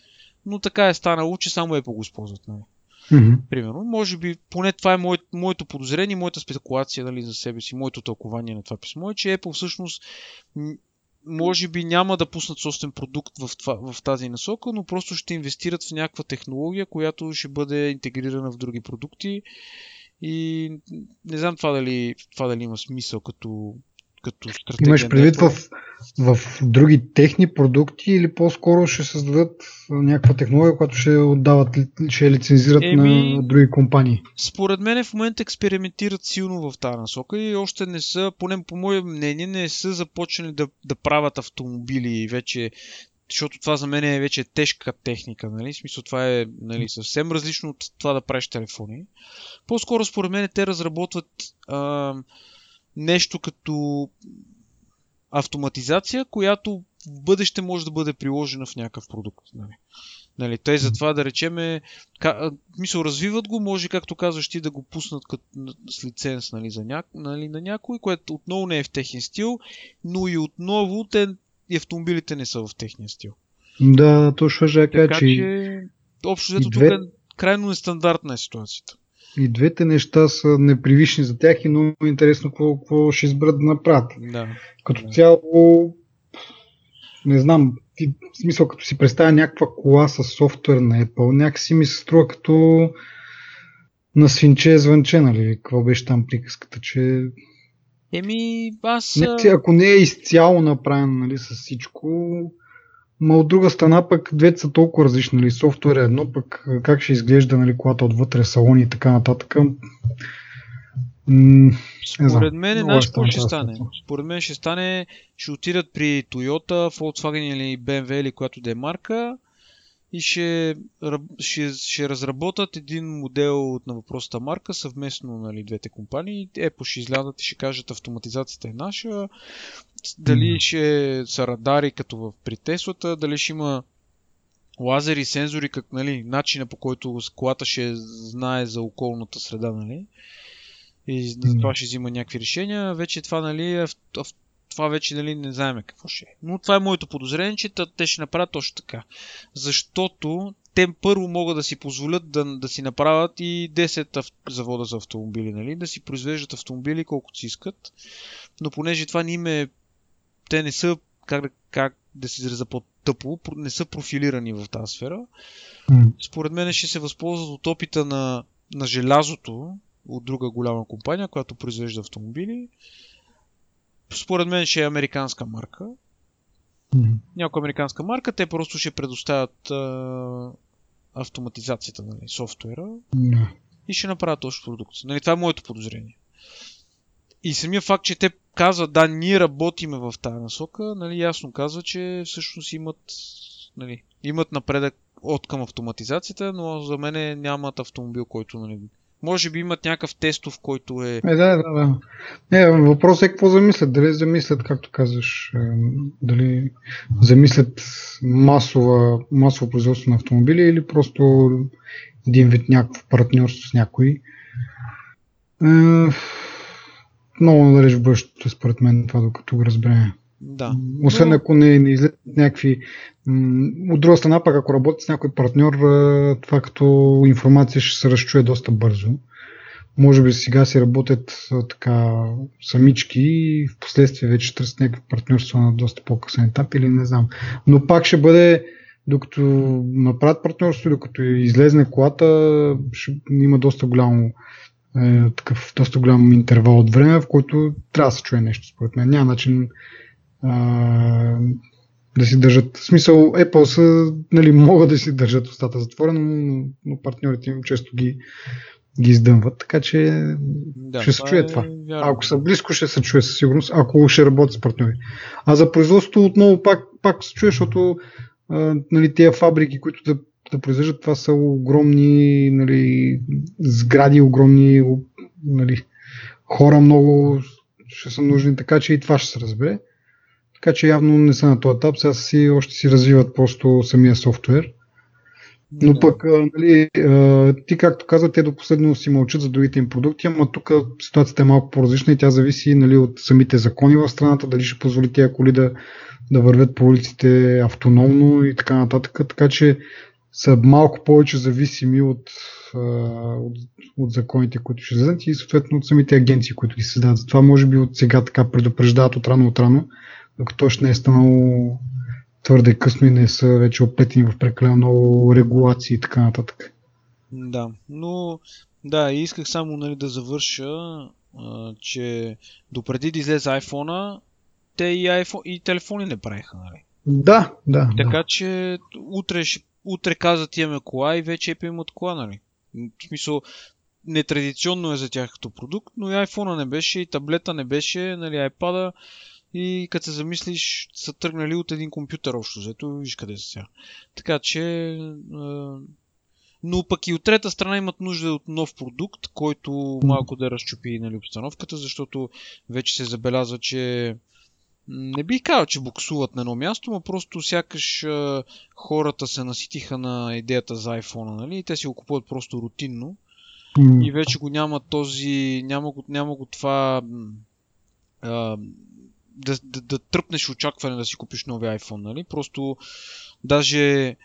Speaker 2: но така е станало, че само Apple го използват. Нали.
Speaker 1: Mm-hmm.
Speaker 2: Примерно, може би, поне това е мое, моето подозрение, моята спекулация нали, за себе си, моето тълкование на това писмо е, че Apple всъщност може би няма да пуснат собствен продукт в, това, в тази насока, но просто ще инвестират в някаква технология, която ще бъде интегрирана в други продукти. И не знам това дали, това дали има смисъл като, като стратегия.
Speaker 1: Имаш предвид в, в други техни продукти или по-скоро ще създадат някаква технология, която ще отдават, ще лицензират Еми, на други компании?
Speaker 2: Според мен в момента експериментират силно в тази насока и още не са, поне по мое мнение, не са започнали да, да правят автомобили вече защото това за мен е вече тежка техника, нали? В смисъл това е нали, съвсем различно от това да правиш телефони. По-скоро според мен те разработват а, нещо като автоматизация, която в бъдеще може да бъде приложена в някакъв продукт. Нали. Нали, те затова да речеме, ка, мисъл, развиват го, може, както казваш ти, да го пуснат като, с лиценз нали, за ня, нали, на някой, което отново не е в техния стил, но и отново те, и автомобилите не са в техния стил.
Speaker 1: Да, точно ще
Speaker 2: че... че... Общо взето две... тук е крайно нестандартна е ситуацията.
Speaker 1: И двете неща са непривични за тях и много интересно какво, какво ще изберат да направят.
Speaker 2: Да.
Speaker 1: Като
Speaker 2: да.
Speaker 1: цяло, не знам, в смисъл като си представя някаква кола с софтуер на Apple, някакси ми се струва като на свинче звънче, нали? Какво беше там приказката, че...
Speaker 2: Еми, аз...
Speaker 1: Не, ако не е изцяло направен, нали, с всичко, Ма от друга страна пък двете са толкова различни. Нали? Софтуер е едно, пък как ще изглежда нали, колата отвътре, салони и така нататък.
Speaker 2: М- Според мен, знаеш какво ще стане? Според мен ще стане, ще отидат при Toyota, Volkswagen или BMW или която да е марка и ще, ще, ще разработат един модел на въпросата марка съвместно нали, двете компании. Apple ще излязат и ще кажат автоматизацията е наша, дали ще са радари като в, при Теслата, дали ще има лазери, сензори, как, нали, начина по който колата ще знае за околната среда, нали? И за това ще взима някакви решения. Вече това, нали, това вече нали, не знаем какво ще е. Но това е моето подозрение, че те ще направят точно така. Защото те първо могат да си позволят да, да си направят и 10 ав... завода за автомобили, нали? да си произвеждат автомобили колкото си искат. Но понеже това не им е... Те не са, как да, как да се израза по-тъпо, не са профилирани в тази сфера. Според мен ще се възползват от опита на, на желязото от друга голяма компания, която произвежда автомобили според мен ще е американска марка. Mm-hmm. Някоя американска марка, те просто ще предоставят а, автоматизацията, нали, софтуера
Speaker 1: mm-hmm.
Speaker 2: и ще направят точно продукт. Нали, това е моето подозрение. И самия факт, че те казват, да, ние работиме в тази насока, нали, ясно казва, че всъщност имат, нали, имат напредък от към автоматизацията, но за мен нямат автомобил, който нали, може би имат някакъв тестов, който е...
Speaker 1: Е, да, да, да. Не, въпросът е какво замислят. Дали замислят, както казваш, е, дали замислят масова, масово производство на автомобили или просто един вид някакво партньорство с някой. Е, много далеч в бъдещето, според мен, това докато го разбереме.
Speaker 2: Да.
Speaker 1: Освен но... ако не, не излезат някакви. От друга страна, пък ако работи с някой партньор, това като информация ще се разчуе доста бързо. Може би сега си работят така самички и в последствие вече търсят някакви партньорства на доста по-късен етап или не знам. Но пак ще бъде, докато направят партньорство, докато излезне колата, ще има доста голямо е, такъв доста голям интервал от време, в който трябва да се чуе нещо, според мен. Няма начин а, да си държат. В смисъл, Apple са, нали, могат да си държат устата затворена, но, но партньорите им често ги, ги издъмват, така че да, ще се чуе е това. Вярно. Ако са близко, ще се чуе със сигурност, ако ще работят с партньори. А за производството отново пак, пак се чуе, защото а, нали, тези фабрики, които да, да произвеждат, това са огромни нали, сгради, огромни нали, хора много ще са нужни, така че и това ще се разбере. Така че явно не са на този етап, сега си, още си развиват просто самия софтуер. Но да. пък, нали, ти както каза, те до последно си мълчат за другите им продукти, ама тук ситуацията е малко по-различна и тя зависи нали, от самите закони в страната, дали ще позволи тези коли да, да вървят по улиците автономно и така нататък. Така че са малко повече зависими от, от, от законите, които ще вземат и съответно от самите агенции, които ги създават. Затова може би от сега така предупреждават от рано от рано, докато още не е станало твърде късно и не са вече оплетени в прекалено много регулации и така нататък.
Speaker 2: Да, но да, исках само нали, да завърша, а, че допреди да излезе iPhone, те и, iPhone, и телефони не правиха. Нали?
Speaker 1: Да, да.
Speaker 2: Така
Speaker 1: да.
Speaker 2: че утре, утре казват имаме кола и вече Apple имат кола, нали? В смисъл, нетрадиционно е за тях като продукт, но и iPhone не беше, и таблета не беше, нали, iPad и като се замислиш, са тръгнали от един компютър общо, зато виж къде са сега. Така че... Но пък и от трета страна имат нужда от нов продукт, който малко да разчупи нали, обстановката, защото вече се забелязва, че не бих казал, че буксуват на едно място, но просто сякаш а, хората се наситиха на идеята за iPhone, нали? И те си го купуват просто рутинно. И вече го няма този, няма го, няма го това а, да, да, да тръпнеш очакване да си купиш нови iPhone, нали? Просто даже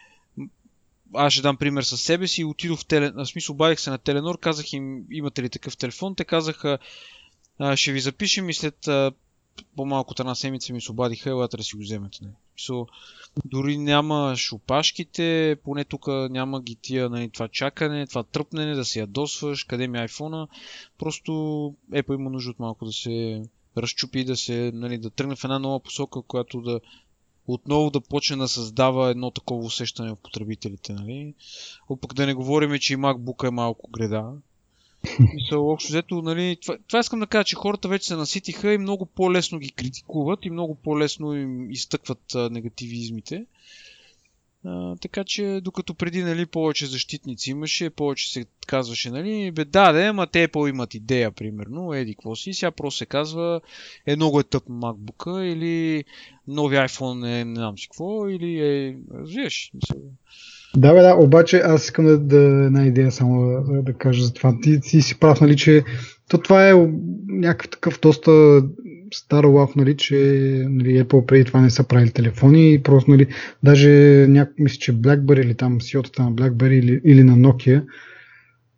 Speaker 2: аз ще дам пример със себе си, отидох в теле... в смисъл обадих се на Теленор, казах им имате ли такъв телефон, те казаха ще ви запишем и след по-малко от една седмица ми се обадиха, елате да си го вземете. Не. So, дори няма шопашките, поне тук няма ги тия нали, това чакане, това тръпнене, да се ядосваш, къде ми е iPhone-а. Просто Apple има нужда от малко да се разчупи, да се, нали, да тръгне в една нова посока, която да отново да почне да създава едно такова усещане в потребителите. Нали? Пък да не говорим, че и MacBook е малко греда. Мисъл, общо взето, нали, това, това искам да кажа, че хората вече се наситиха и много по-лесно ги критикуват и много по-лесно им изтъкват а, негативизмите. А, така че, докато преди нали, повече защитници имаше, повече се казваше, нали, бе, да, да, ама те по имат идея, примерно, еди, какво си, сега просто се казва, е много е тъп MacBook или нови iPhone е не знам си какво, или е, разбираш,
Speaker 1: да, бе, да, обаче аз искам да, да една идея само да, да кажа за това. Ти, ти си прав, нали, че то това е някакъв такъв доста стар лав, нали, че нали, Apple преди това не са правили телефони и просто, нали, даже някак мисля, че BlackBerry или там ceo на BlackBerry или, или на Nokia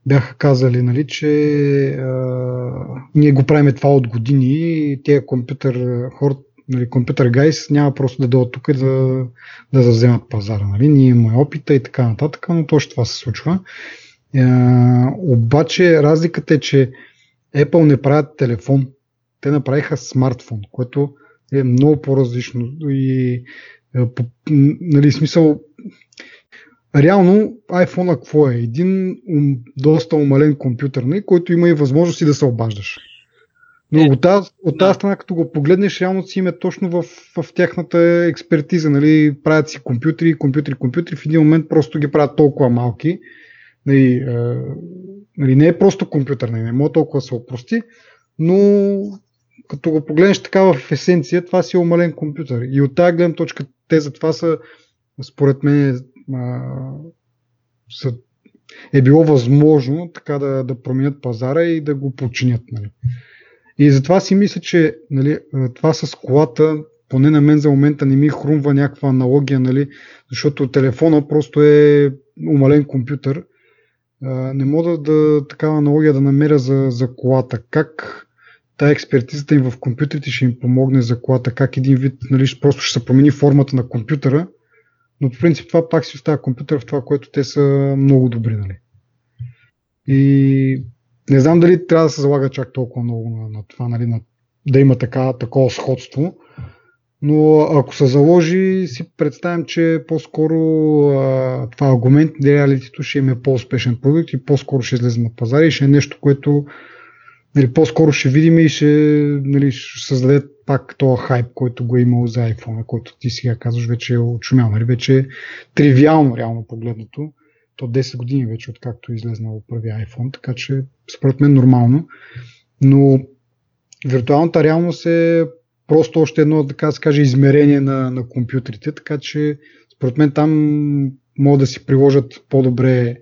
Speaker 1: бяха казали, нали, че а, ние го правиме това от години и тези компютър хората нали, компютър гайс няма просто да дойдат тук и да, да завземат пазара. Нали? Ние имаме опита и така нататък, но точно това се случва. Е, обаче разликата е, че Apple не правят телефон, те направиха смартфон, което е много по-различно и е, нали, смисъл реално iPhone какво е? Един ум, доста умален компютър, нали, който има и възможности да се обаждаш. Но е, от тази, от тази страна, като го погледнеш, реално си има точно в, в тяхната експертиза. Нали? Правят си компютри, компютри, компютри. В един момент просто ги правят толкова малки. Нали, е, нали, не е просто компютър, нали, не може толкова да се опрости, но като го погледнеш така в есенция, това си е умален компютър. И от тази гледна точка те за това са, според мен, а, са, е било възможно така да, да променят пазара и да го починят. Нали. И затова си мисля, че нали, това с колата, поне на мен за момента не ми хрумва някаква аналогия, нали, защото телефона просто е умален компютър. Не мога да такава аналогия да намеря за, за колата. Как тая експертизата им в компютрите ще им помогне за колата, как един вид нали, просто ще се промени формата на компютъра, но по принцип това пак си остава компютър в това, което те са много добри. Нали. И не знам дали трябва да се залага чак толкова много на, на това, нали, на, да има така, такова сходство. Но ако се заложи, си представям, че по-скоро а, това аргумент на реалитето ще има по-успешен продукт и по-скоро ще излезе на пазара и ще е нещо, което нали, по-скоро ще видим и ще, нали, ще създаде пак този хайп, който го е имал за iPhone, който ти сега казваш вече е очумял. Нали, вече е тривиално реално погледнато то 10 години вече, откакто е излезнал първи iPhone, така че според мен нормално. Но виртуалната реалност е просто още едно, така да се каже, измерение на, на компютрите, така че според мен там могат да си приложат по-добре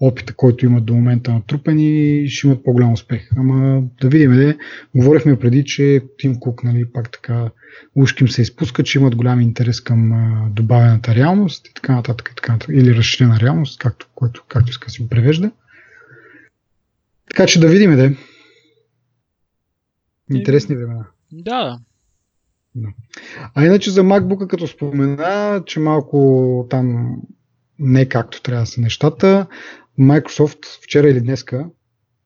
Speaker 1: опита, който имат до момента на трупен и ще имат по-голям успех. Ама да видим, де. Говорихме преди, че Тим Кук, нали, пак така, ушки им се изпуска, че имат голям интерес към а, добавената реалност и така нататък, и така нататък или разширена реалност, както, който, както иска си го превежда. Така че да видим, де. Интересни времена.
Speaker 2: Да,
Speaker 1: да. А иначе за MacBook, като спомена, че малко там не както трябва да са нещата, Microsoft вчера или днеска,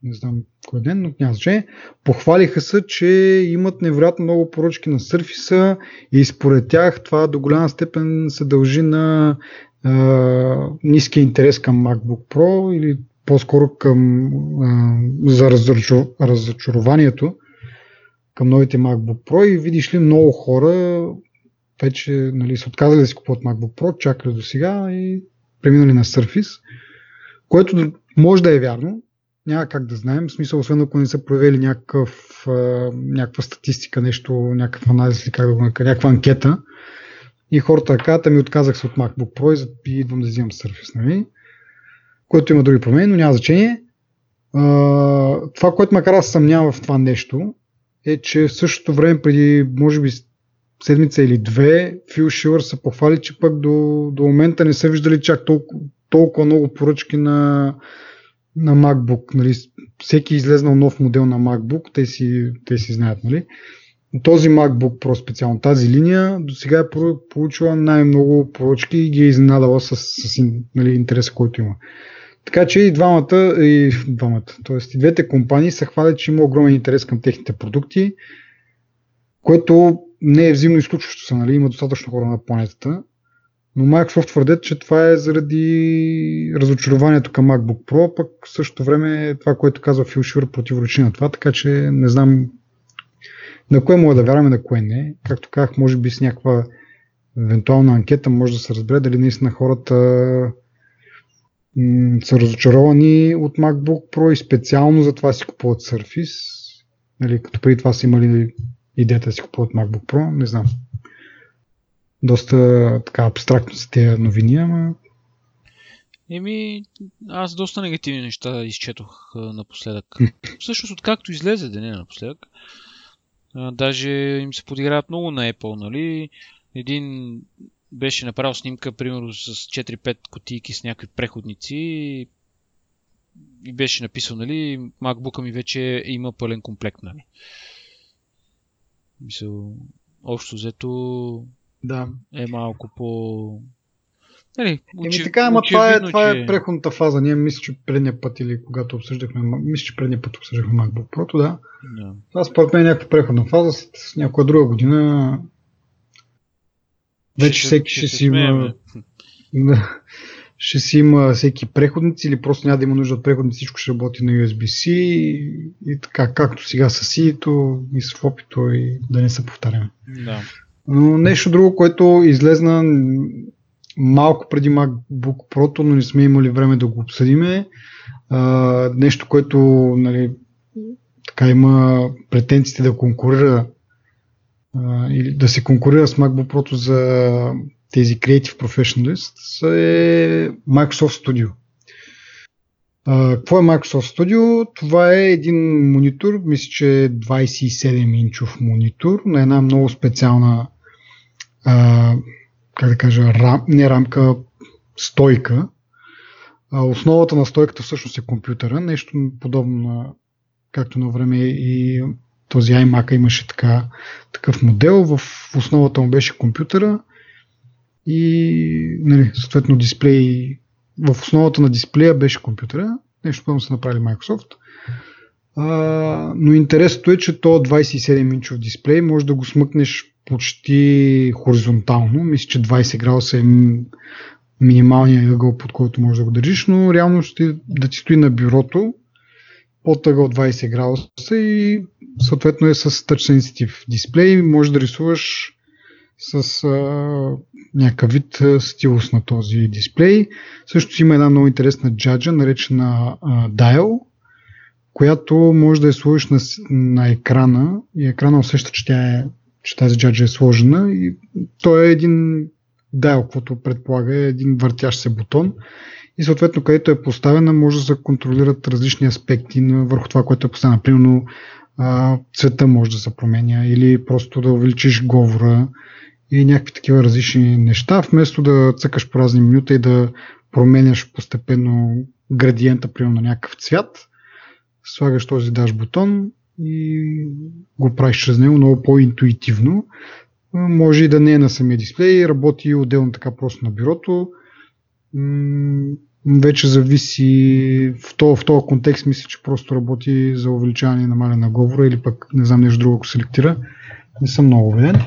Speaker 1: не знам кой ден, но няма значение, похвалиха се, че имат невероятно много поръчки на Surface и според тях това до голяма степен се дължи на а, ниския интерес към MacBook Pro или по-скоро към а, за разочарованието към новите MacBook Pro и видиш ли много хора вече нали, са отказали да си купуват MacBook Pro, чакали до сега и преминали на Surface, което може да е вярно, няма как да знаем, в смисъл, освен ако не са провели някакъв, някаква статистика, нещо, някакъв анализ, как да го накаря, някаква анкета и хората казват, ми отказах се от MacBook Pro и идвам да взимам Surface, нали? което има други промени, но няма значение. това, което ме кара да съмнява в това нещо, е, че в същото време, преди може би седмица или две, Фил Шилър се похвали, че пък до, до момента не са виждали чак толкова, толкова много поръчки на, на MacBook. Нали? Всеки е излезнал нов модел на MacBook, те си, те си знаят. Нали? Този MacBook Pro специално, тази линия, до сега е получила най-много поръчки и ги е изненадала с, с нали, интереса, който има. Така че и двамата, и двамата, т.е. и двете компании са хвалят, че има огромен интерес към техните продукти, което не е взаимно изключващо се, нали? има достатъчно хора на планетата. Но Microsoft твърдят, че това е заради разочарованието към MacBook Pro, пък в същото време е това, което казва Фил Шур противоречи на това, така че не знам на кое мога да вярваме, на кое не. Както казах, може би с някаква евентуална анкета може да се разбере дали наистина хората м- са разочаровани от MacBook Pro и специално за това си купуват Surface. Нали, като преди това са имали идеята да си купуват MacBook Pro, не знам. Доста така абстрактно са тези новини, ама
Speaker 2: Еми, аз доста негативни неща изчетох напоследък. Всъщност, откакто излезе деня напоследък, даже им се подиграват много на Apple, нали? Един беше направил снимка, примерно с 4-5 кутийки с някакви преходници и беше написал, нали, MacBook ми вече има пълен комплект, нали. Мисъл, общо взето
Speaker 1: да.
Speaker 2: е малко по... Нали,
Speaker 1: учи, Еми така, ама това е, това е преходната фаза. Ние мисля, че предния път или когато обсъждахме, мисля, че предния път обсъждахме MacBook Pro, да. да. Това според мен е някаква преходна фаза. С някоя друга година вече ще, всеки ще, ще си има... ще си има всеки преходници или просто няма да има нужда от преходници, всичко ще работи на USB-C и, и така, както сега с C-то и с FOP-то и да не се повтаряме.
Speaker 2: Да.
Speaker 1: Но нещо друго, което излезна малко преди MacBook Pro, но не сме имали време да го обсъдиме. А, нещо, което нали, така има претенциите да конкурира или да се конкурира с MacBook Pro за тези Creative Professionalists е Microsoft Studio. Uh, какво е Microsoft Studio? Това е един монитор, мисля, че е 27 инчов монитор на една много специална uh, как да кажа, рам, не рамка, стойка. Uh, основата на стойката всъщност е компютъра, нещо подобно както на време и този iMac имаше така, такъв модел, в основата му беше компютъра и нали, съответно дисплей, в основата на дисплея беше компютъра, нещо, което са направили Microsoft. А, но интересното е, че то 27-инчов дисплей може да го смъкнеш почти хоризонтално. Мисля, че 20 градуса е минималният ъгъл, под който можеш да го държиш, но реално ще да ти стои на бюрото под ъгъл 20 градуса и съответно е с Touch Sensitive дисплей. Може да рисуваш с а, някакъв вид стилус на този дисплей. Също има една много интересна джаджа, наречена а, Dial, която може да е сложиш на, на екрана и екрана усеща, че, тя е, че тази джаджа е сложена и то е един dial, каквото предполага е един въртящ се бутон и съответно където е поставена може да се контролират различни аспекти върху това, което е поставено. Примерно цвета може да се променя или просто да увеличиш говора и някакви такива различни неща, вместо да цъкаш по разни минута и да променяш постепенно градиента, примерно на някакъв цвят, слагаш този даш бутон и го правиш чрез него много по-интуитивно. Може и да не е на самия дисплей, работи отделно така просто на бюрото. Вече зависи в този, в този контекст, мисля, че просто работи за увеличаване и намаляне на говора или пък не знам нещо друго, ако селектира. Не съм много уверен.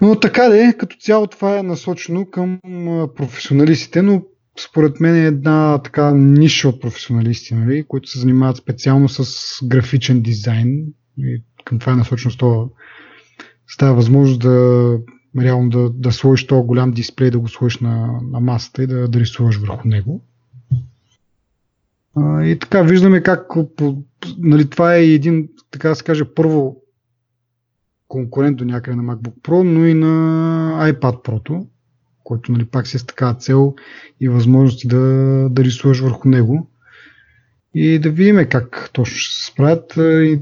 Speaker 1: Но така де, като цяло това е насочено към професионалистите, но според мен е една така ниша от професионалисти, нали, които се занимават специално с графичен дизайн. И към това е насочено това. Става възможност да реално да, да сложиш този голям дисплей, да го сложиш на, на масата и да, да рисуваш върху него. А, и така виждаме как по, нали, това е един, така да се каже, първо конкурент до някъде на MacBook Pro, но и на iPad Pro, който нали, пак си е с такава цел и възможности да, да рисуваш върху него. И да видим как точно ще се справят. И,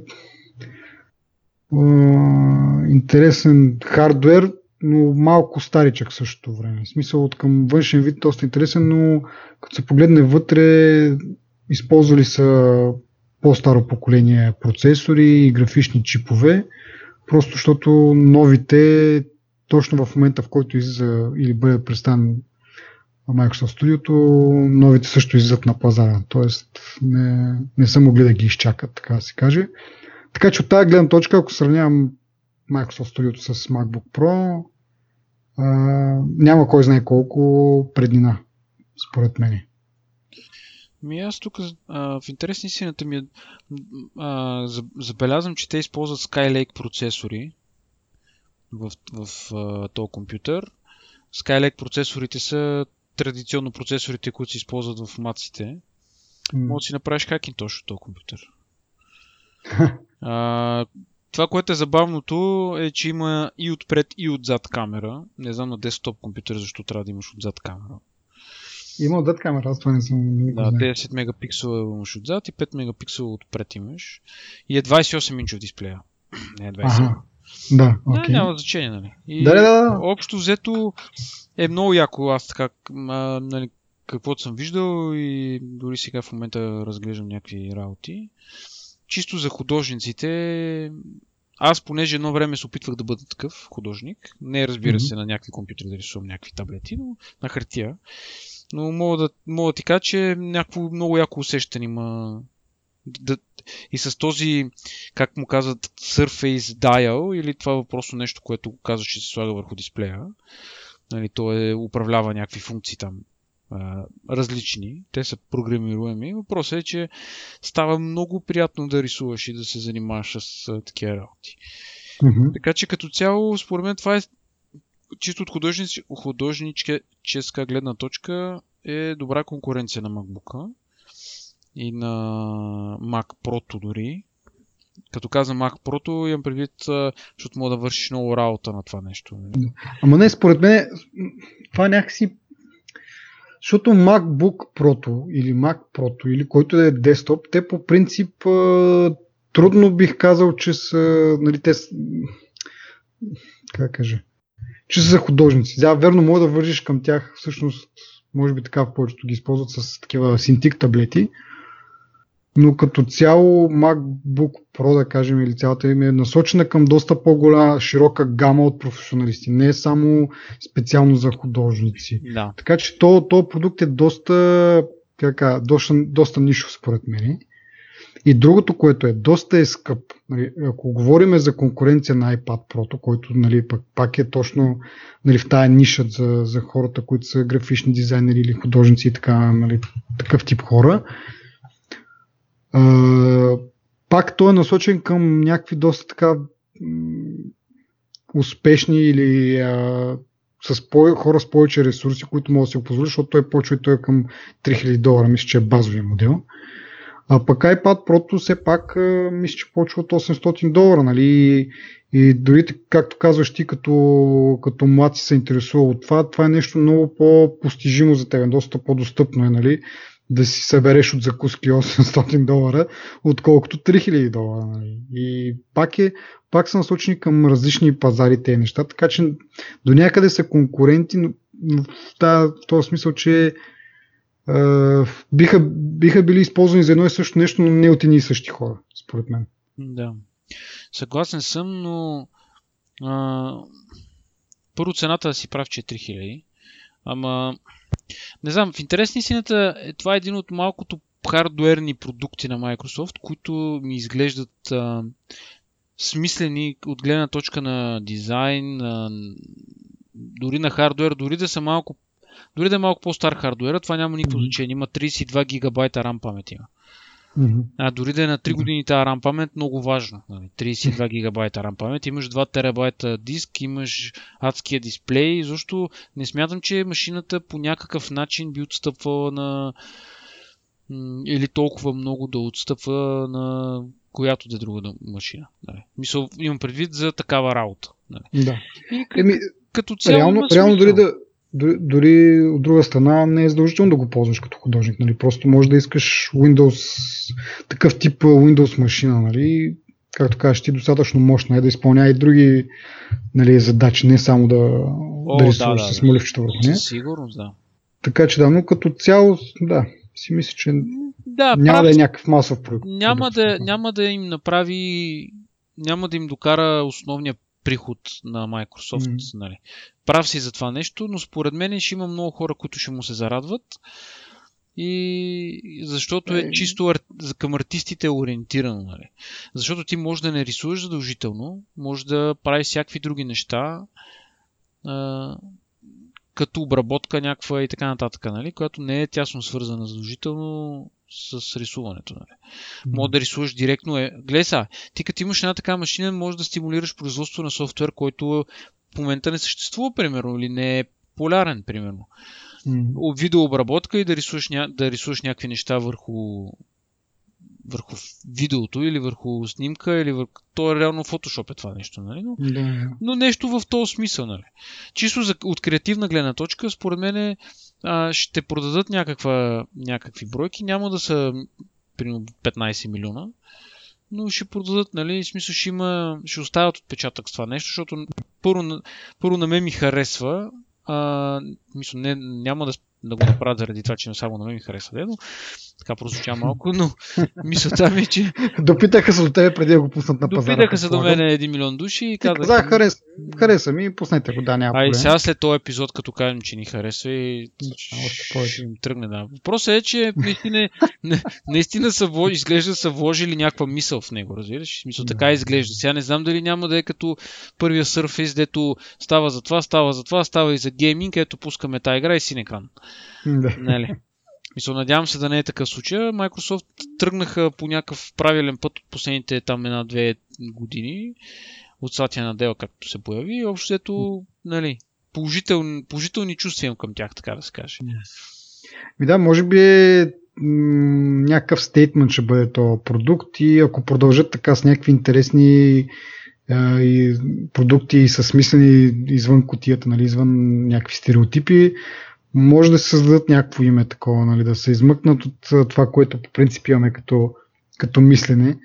Speaker 1: интересен хардвер, но малко старичък в същото време. В смисъл от към външен вид доста интересен, но като се погледне вътре, използвали са по-старо поколение процесори и графични чипове, просто защото новите, точно в момента в който излиза или бъде представен Microsoft Studio, новите също излизат на пазара. Тоест не, не са могли да ги изчакат, така да се каже. Така че от тази гледна точка, ако сравнявам Microsoft Studio с MacBook Pro, а, няма кой знае колко преднина, според мен.
Speaker 2: Ми аз тук в интерес на истината ми е, а, забелязвам, че те използват Skylake процесори в, в, в този компютър. Skylake процесорите са традиционно процесорите, които се използват в маците. Mm. Може да си направиш хакин точно този компютър. а, това, което е забавното е, че има и отпред и отзад камера. Не знам на десктоп компютър защо трябва да имаш отзад камера.
Speaker 1: Има отзад камера, аз това не съм.
Speaker 2: Да, 10 мегапиксела имаш отзад и 5 мегапиксела отпред имаш. И е 28 инчов дисплея. Не е 20. Ага.
Speaker 1: Да, okay.
Speaker 2: Не, няма значение, нали?
Speaker 1: И да, да, да.
Speaker 2: общо взето е много яко. Аз така, а, нали, каквото съм виждал и дори сега в момента разглеждам някакви работи чисто за художниците, аз понеже едно време се опитвах да бъда такъв художник, не разбира mm-hmm. се на някакви компютри да рисувам някакви таблети, но на хартия. Но мога да, мога да ти кажа, че някакво много яко усещане има да, и с този, как му казват, Surface Dial, или това е просто нещо, което казва, че се слага върху дисплея. Нали, то е управлява някакви функции там а, различни. Те са програмируеми. Въпросът е, че става много приятно да рисуваш и да се занимаваш с а, такива работи. Mm-hmm. Така че като цяло, според мен това е чисто от художнич, художническа гледна точка е добра конкуренция на MacBook и на Mac Pro дори. Като казвам Mac Pro, имам предвид, защото мога да вършиш много работа на това нещо.
Speaker 1: Ама не, според мен това някакси защото MacBook Pro или Mac Pro или който да е десктоп, те по принцип трудно бих казал, че са, нали, те как кажа, че са художници. Да, верно, мога да вържиш към тях, всъщност, може би така в повечето ги използват с такива синтик таблети, но като цяло MacBook Pro, да кажем, или цялата им е насочена към доста по-голяма, широка гама от професионалисти. Не е само специално за художници.
Speaker 2: Да.
Speaker 1: Така че то, то продукт е доста, така, доста, доста нишов според мен. И другото, което е доста е скъп. Нали, ако говорим за конкуренция на iPad Pro, който нали, пак, пак е точно нали, в тая ниша за, за хората, които са графични дизайнери или художници и така, нали, такъв тип хора, пак той е насочен към някакви доста така успешни или а, с по- хора с повече ресурси, които могат да си го защото той почва и той е към 3000 долара, мисля, че е базовия модел. А пък iPad Pro все пак мисля, че почва от 800 долара, нали? И дори, както казваш ти, като, като млад си се интересува от това, това е нещо много по-постижимо за теб, доста по-достъпно е, нали? Да си събереш от закуски 800 долара, отколкото 3000 долара. Нали? И пак, е, пак са насочени към различни пазари тези неща, така че до някъде са конкуренти, но в този смисъл, че е, биха, биха били използвани за едно и също нещо, но не от едни и същи хора, според мен.
Speaker 2: Да. Съгласен съм, но а, първо цената да си прав, че е 3000, ама не знам, в интерес на истината, е, това е един от малкото хардуерни продукти на Microsoft, които ми изглеждат а, смислени от гледна точка на дизайн, а, дори на хардуер, дори да са малко дори да е малко по-стар хардуера, това няма никакво значение. Има 32 гигабайта RAM памет има. Mm-hmm. А дори да е на 3 години тази RAM памет, много важно. 32 нали, гигабайта RAM памет, имаш 2 терабайта диск, имаш адския дисплей, защото не смятам, че машината по някакъв начин би отстъпвала на или толкова много да отстъпва на която да е друга машина. Нали. Мисъл, имам предвид за такава работа.
Speaker 1: Нали. Да. И като, Еми, като цяло реално, реално дори да, дори, от друга страна не е задължително да го ползваш като художник. Нали? Просто може да искаш Windows, такъв тип Windows машина, нали? както кажеш ти, достатъчно мощна е да изпълнява и други нали, задачи, не само да, О, да рисуваш да, да, с моливчета върху нея.
Speaker 2: Сигурност, да.
Speaker 1: Така че да, но като цяло, да, си мисля, че да, няма прав... да е някакъв масов проект.
Speaker 2: Няма да, няма да им направи, няма да им докара основния приход на Microsoft. Mm. Нали. Прав си за това нещо, но според мен ще има много хора, които ще му се зарадват. И защото е чисто ар... към артистите е ориентирано. Нали. Защото ти може да не рисуваш задължително, може да правиш всякакви други неща, а, като обработка някаква и така нататък, нали, която не е тясно свързана задължително с рисуването. Нали. Може да рисуваш директно. Е... Гледай сега, ти като имаш една такава машина, може да стимулираш производство на софтуер, който в момента не съществува, примерно, или не е полярен, примерно. Mm. Видеообработка и да рисуваш, ня... да рисуваш някакви неща върху върху видеото или върху снимка, или върху... То е реално фотошоп е това нещо, нали? Но,
Speaker 1: да.
Speaker 2: но нещо в този смисъл, нали? Чисто за, от креативна гледна точка, според мен а, ще продадат някаква, някакви бройки, няма да са примерно 15 милиона, но ще продадат, нали, в смисъл ще има, ще оставят отпечатък с това нещо, защото първо, първо на мен ми харесва, а, мисля, не, няма да да го направят заради това, че не само на мен ми харесва, но така прозвуча малко, но мисълта ми е, че...
Speaker 1: Допитаха се до тебе преди да го пуснат на пазара.
Speaker 2: Допитаха се до мен един милион души и казах...
Speaker 1: Казах, хареса, хареса ми, пуснете го, да, няма
Speaker 2: А и сега след този епизод, като кажем, че ни харесва и да, ще им тръгне, да. Въпросът е, че наистина, наистина са, изглежда са вложили някаква мисъл в него, разбираш? Мисъл така изглежда. Сега не знам дали няма да е като първия Surface, дето става за това, става за това, става и за гейминг, ето пускаме тази игра и син екран.
Speaker 1: Да.
Speaker 2: Нали? Мисля, надявам се да не е такъв случай. Microsoft тръгнаха по някакъв правилен път от последните там една-две години от Сатия на Дел, както се появи. И общо ето, нали, положителни, положителни чувства имам към тях, така да се каже.
Speaker 1: Ми да, може би е някакъв стейтмент ще бъде то продукт и ако продължат така с някакви интересни а, и продукти са смислени извън котията, нали, извън някакви стереотипи, може да се създадат някакво име такова, нали, да се измъкнат от това, което по принцип имаме като, като мислене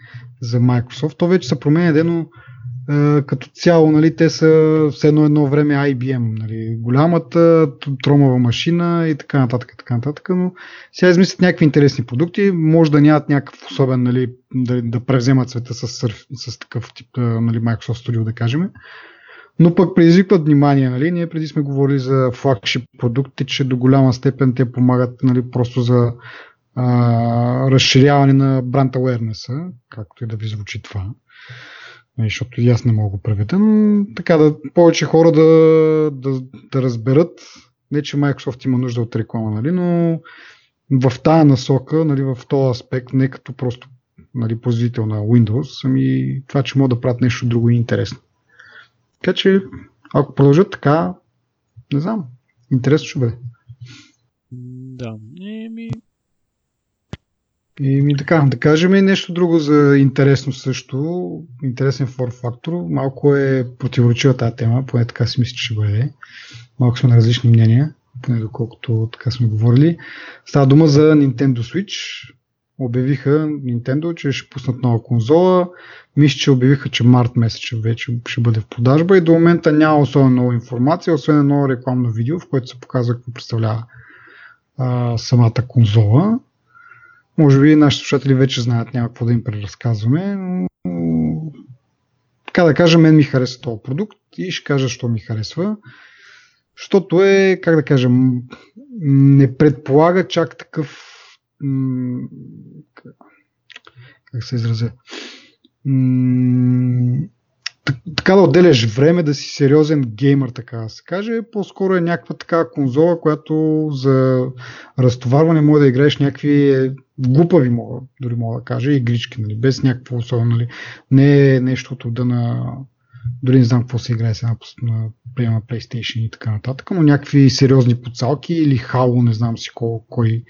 Speaker 1: за Microsoft. То вече се променя е, като цяло, нали, те са все едно едно време IBM, нали, голямата тромава машина и така нататък, така нататък, но сега измислят някакви интересни продукти, може да нямат някакъв особен, нали, да, да превземат света с, с такъв тип нали, Microsoft Studio, да кажем, но пък предизвикват внимание. Нали? Ние преди сме говорили за флагшип продукти, че до голяма степен те помагат нали, просто за а, разширяване на бранд awareness, както и да ви звучи това. Нали, защото и аз не мога да го преведа, но така да повече хора да, да, да разберат, не че Microsoft има нужда от реклама, нали, но в тая насока, нали, в този аспект, не като просто нали, производител на Windows, ами това, че могат да правят нещо друго и интересно. Така че, ако продължат така, Не знам. Интересно ще бъде.
Speaker 2: Да. Еми,
Speaker 1: и ми така, да кажем и нещо друго за интересно също. Интересен фор фактор. Малко е противоречива тази тема, поне така си мисля, че ще бъде. Малко сме на различни мнения, поне доколкото така сме говорили. Става дума за Nintendo Switch. Обявиха Nintendo, че ще пуснат нова конзола. Мисля, че обявиха, че март месец вече ще бъде в продажба и до момента няма особено много информация, освен едно рекламно видео, в което се показва какво представлява а, самата конзола. Може би нашите слушатели вече знаят, няма какво да им преразказваме, но така да кажа, мен ми харесва този продукт и ще кажа, що ми харесва. Защото е, как да кажа, не предполага чак такъв как се изразя така да отделяш време да си сериозен геймър, така да се каже. По-скоро е някаква така конзола, която за разтоварване може да играеш някакви е, глупави, мога, дори мога да кажа, игрички, нали, без някакво особено. Нали. Не е нещо от рода на дори не знам какво се играе сега на, приема PlayStation и така нататък, но някакви сериозни подсалки или Halo, не знам си кой, кой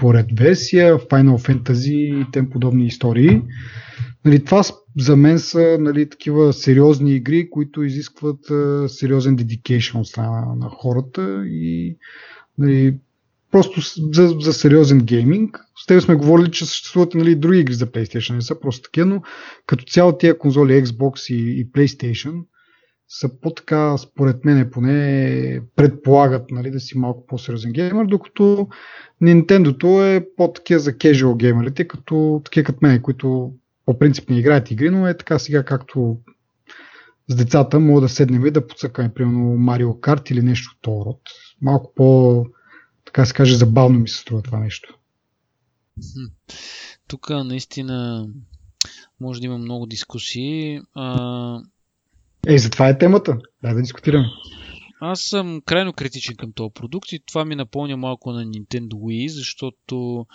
Speaker 1: поред версия, Final Fantasy и тем подобни истории. Нали, това за мен са нали, такива сериозни игри, които изискват а, сериозен dedication от страна на хората и нали, просто за, за сериозен гейминг. С теб сме говорили, че съществуват нали, други игри за PlayStation, не са просто такива, но като цяло тия конзоли Xbox и, и PlayStation са по-така, според мен поне, предполагат нали, да си малко по-сериозен геймер, докато Nintendo е по-такива за casual геймерите, като такива като мен, които по принцип не играят игри, но е така сега както с децата мога да седнем и да подсъкаме, примерно Марио Карт или нещо от този род. Малко по, така се каже, забавно ми се струва това нещо.
Speaker 2: Тук наистина може да има много дискусии. А...
Speaker 1: Ей, за това е темата. Дай да дискутираме.
Speaker 2: Аз съм крайно критичен към този продукт и това ми напомня малко на Nintendo Wii, защото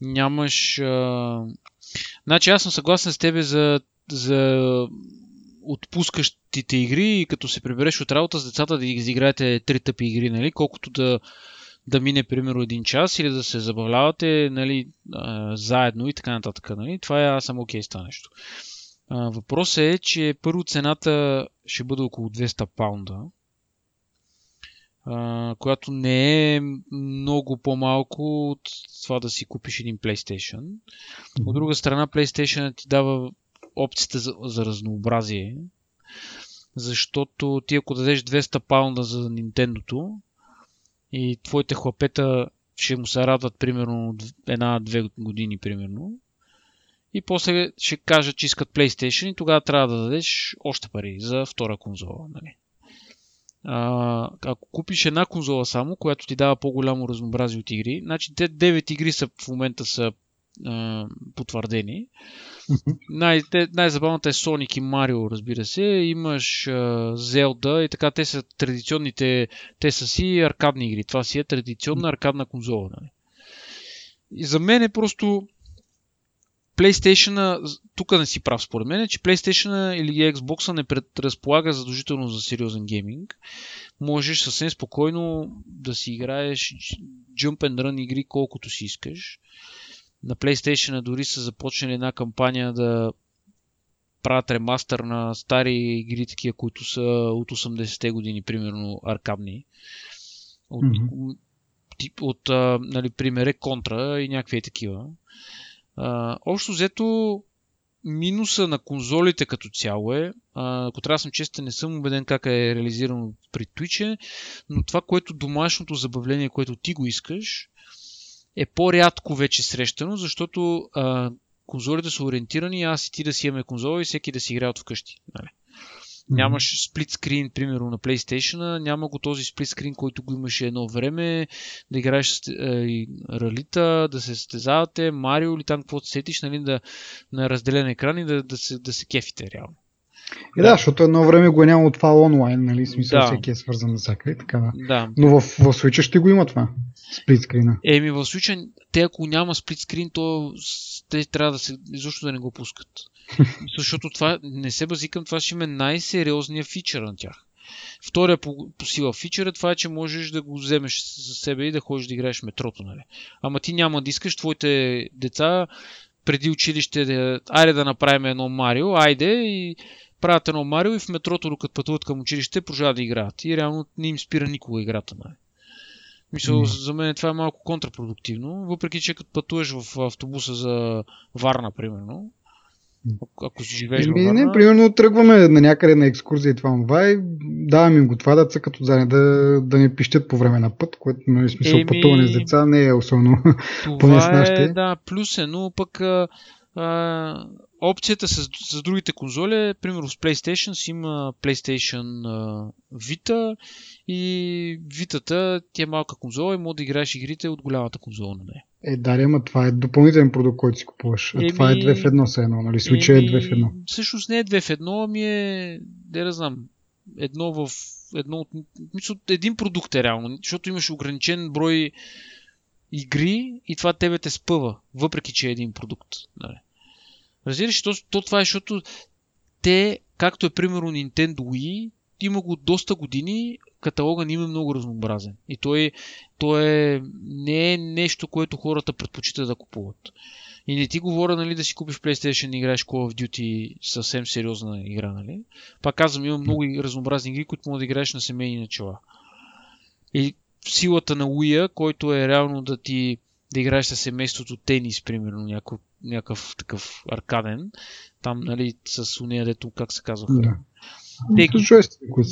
Speaker 2: нямаш а, Значи аз съм съгласен с тебе за, за отпускащите игри и като се прибереш от работа с децата да изиграете три тъпи игри, нали? колкото да, да мине примерно един час или да се забавлявате нали, а, заедно и така нататък. Нали? Това е аз съм окей okay с това нещо. Въпросът е, че първо цената ще бъде около 200 паунда, която не е много по-малко от това да си купиш един PlayStation. От друга страна, PlayStation ти дава опцията за, за разнообразие, защото ти ако дадеш 200 паунда за Nintendo и твоите хлапета ще му се радват примерно една-две години примерно, и после ще кажат, че искат PlayStation и тогава трябва да дадеш още пари за втора конзола. Нали? а, ако купиш една конзола само, която ти дава по-голямо разнообразие от игри, значи те 9 игри са в момента са а, потвърдени. Най- те, най-забавната е Sonic и Mario, разбира се. Имаш а, Zelda и така, те са традиционните, те са си аркадни игри. Това си е традиционна аркадна конзола. Нали? И за мен е просто PlayStation, тук не си прав според мен, че PlayStation или Xbox не предразполага задължително за сериозен гейминг. Можеш съвсем спокойно да си играеш Jump and Run игри колкото си искаш. На PlayStation дори са започнали една кампания да правят ремастър на стари игри, такива, които са от 80-те години, примерно аркадни. От, mm-hmm. от, от нали, пример контра и някакви такива. Общо взето, минуса на конзолите като цяло е, а, ако трябва да съм честен, не съм убеден как е реализирано при Twitch, но това, което домашното забавление, което ти го искаш, е по-рядко вече срещано, защото а, конзолите са ориентирани, аз и ти да си имаме конзола и всеки да си играе от вкъщи. Нали? Нямаш сплит скрин, примерно на PlayStation, няма го този сплит скрин, който го имаше едно време, да играеш с е, Ралита, да се състезавате, Марио или там каквото сетиш, нали, да, на разделен екран и да, да, се, да се кефите реално.
Speaker 1: И да, защото едно време го е няма от това онлайн, нали? Смисъл да. всеки е свързан с всяка така да.
Speaker 2: да.
Speaker 1: Но в, в Switch ще го има това. Сплитскрина.
Speaker 2: Еми в Switch те ако няма сплитскрин, то те трябва да се изобщо да не го пускат. Защото това не се базикам, това ще има най-сериозния фичър на тях. Втория по, по сила фичър е това, че можеш да го вземеш за себе и да ходиш да играеш метрото. Нали? Ама ти няма да искаш твоите деца преди училище да, айде да направим едно Марио, айде и правят едно Марио и в метрото, докато пътуват към училище, продължават да играят. И реално не им спира никога играта. Нали? Мисля, mm. за мен това е малко контрапродуктивно, въпреки че като пътуваш в автобуса за Варна, примерно, ако си живееш
Speaker 1: във Варна... Не, примерно тръгваме на някъде на екскурзия и това това и давам им го това да цъкат отзади да, да не пищят по време на път, което нали, смисъл Еми... пътуване с деца не е особено
Speaker 2: поне с нашите. Е, да, плюс е, но пък а, а, опцията с, с другите конзоли е, примерно с PlayStation си има PlayStation а, Vita и Vita ти е малка конзола и може да играеш игрите от голямата конзола на нея.
Speaker 1: Е, да, ама това е допълнителен продукт, който си купуваш. Еми, това е 2 в 1 се едно, нали? Switch е 2 в 1.
Speaker 2: Всъщност не е 2 в 1, ами е, не да знам, едно в едно от... Мисля, един продукт е реално, защото имаш ограничен брой игри и това тебе те спъва, въпреки че е един продукт. Нали? Разбираш, то, то това е, защото те, както е примерно Nintendo Wii, има го доста години, каталога не има много разнообразен. И той, той е, не е нещо, което хората предпочитат да купуват. И не ти говоря нали, да си купиш PlayStation и играеш Call of Duty съвсем сериозна игра. Нали? Пак казвам, има много разнообразни игри, които могат да играеш на семейни начала. И силата на Wii, който е реално да ти да играеш с семейството тенис, примерно, някакъв, някакъв такъв аркаден, там, нали, с уния, дето, как се казва. Да.
Speaker 1: Те,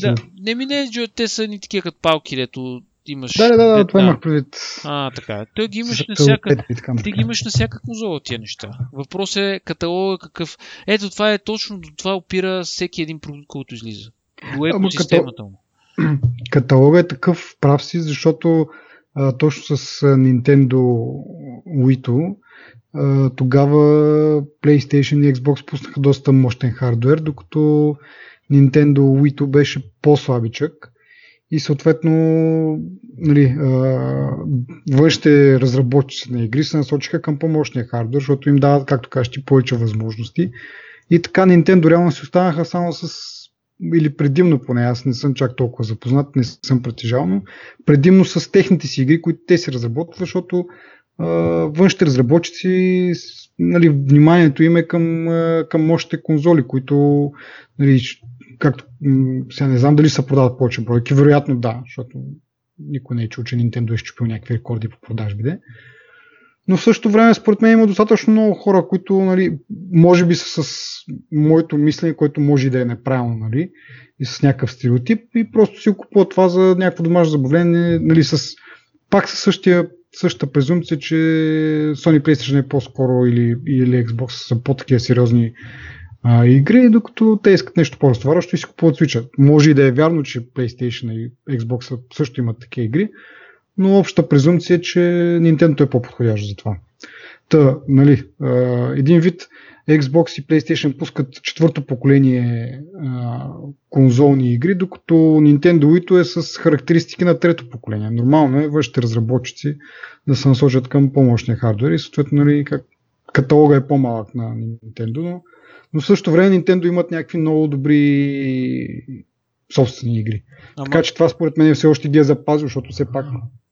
Speaker 2: да, не ми не, те са ни такива като палки, дето имаш.
Speaker 1: Да, да, да, това имах предвид.
Speaker 2: А, така. Той ги имаш на всяка. Ти ги имаш на всяка конзола тия неща. Въпрос е каталога какъв. Ето това е точно до това опира всеки един продукт, който излиза. До екосистемата му.
Speaker 1: Каталога е такъв прав си, защото а, точно с Nintendo Wii а, тогава PlayStation и Xbox пуснаха доста мощен хардвер, докато Nintendo Wii беше по-слабичък и съответно нали, външните разработчици на игри се насочиха към по-мощния хардвер, защото им дават, както кажеш, повече възможности. И така Nintendo реално си останаха само с или предимно поне, аз не съм чак толкова запознат, не съм притежал, но предимно с техните си игри, които те си разработват, защото а, външните разработчици, нали, вниманието им е към, към мощните конзоли, които, нали, както сега не знам дали се продават повече бройки, вероятно да, защото никой не е чул, че Nintendo е щупил някакви рекорди по продажбите. Но в същото време, според мен, има достатъчно много хора, които, нали, може би са с моето мислене, което може да е неправилно, нали, и с някакъв стереотип, и просто си купуват това за някакво домашно забавление, нали, с, пак със същия, същата презумпция, че Sony PlayStation е по-скоро или, или Xbox са по-такива сериозни а, игри, докато те искат нещо по-разтоварващо и си купуват Switch. Може и да е вярно, че PlayStation и Xbox също имат такива игри, но общата презумпция е, че Nintendo е по-подходящ за това. Та, нали, един вид Xbox и PlayStation пускат четвърто поколение а, конзолни игри, докато Nintendo Wii е с характеристики на трето поколение. Нормално е външните разработчици да се насочат към помощния хардвер и съответно нали, как, каталога е по-малък на Nintendo, но, но в същото време Nintendo имат някакви много добри собствени игри. Ама... Така че това според мен все още ги е запазил, защото все пак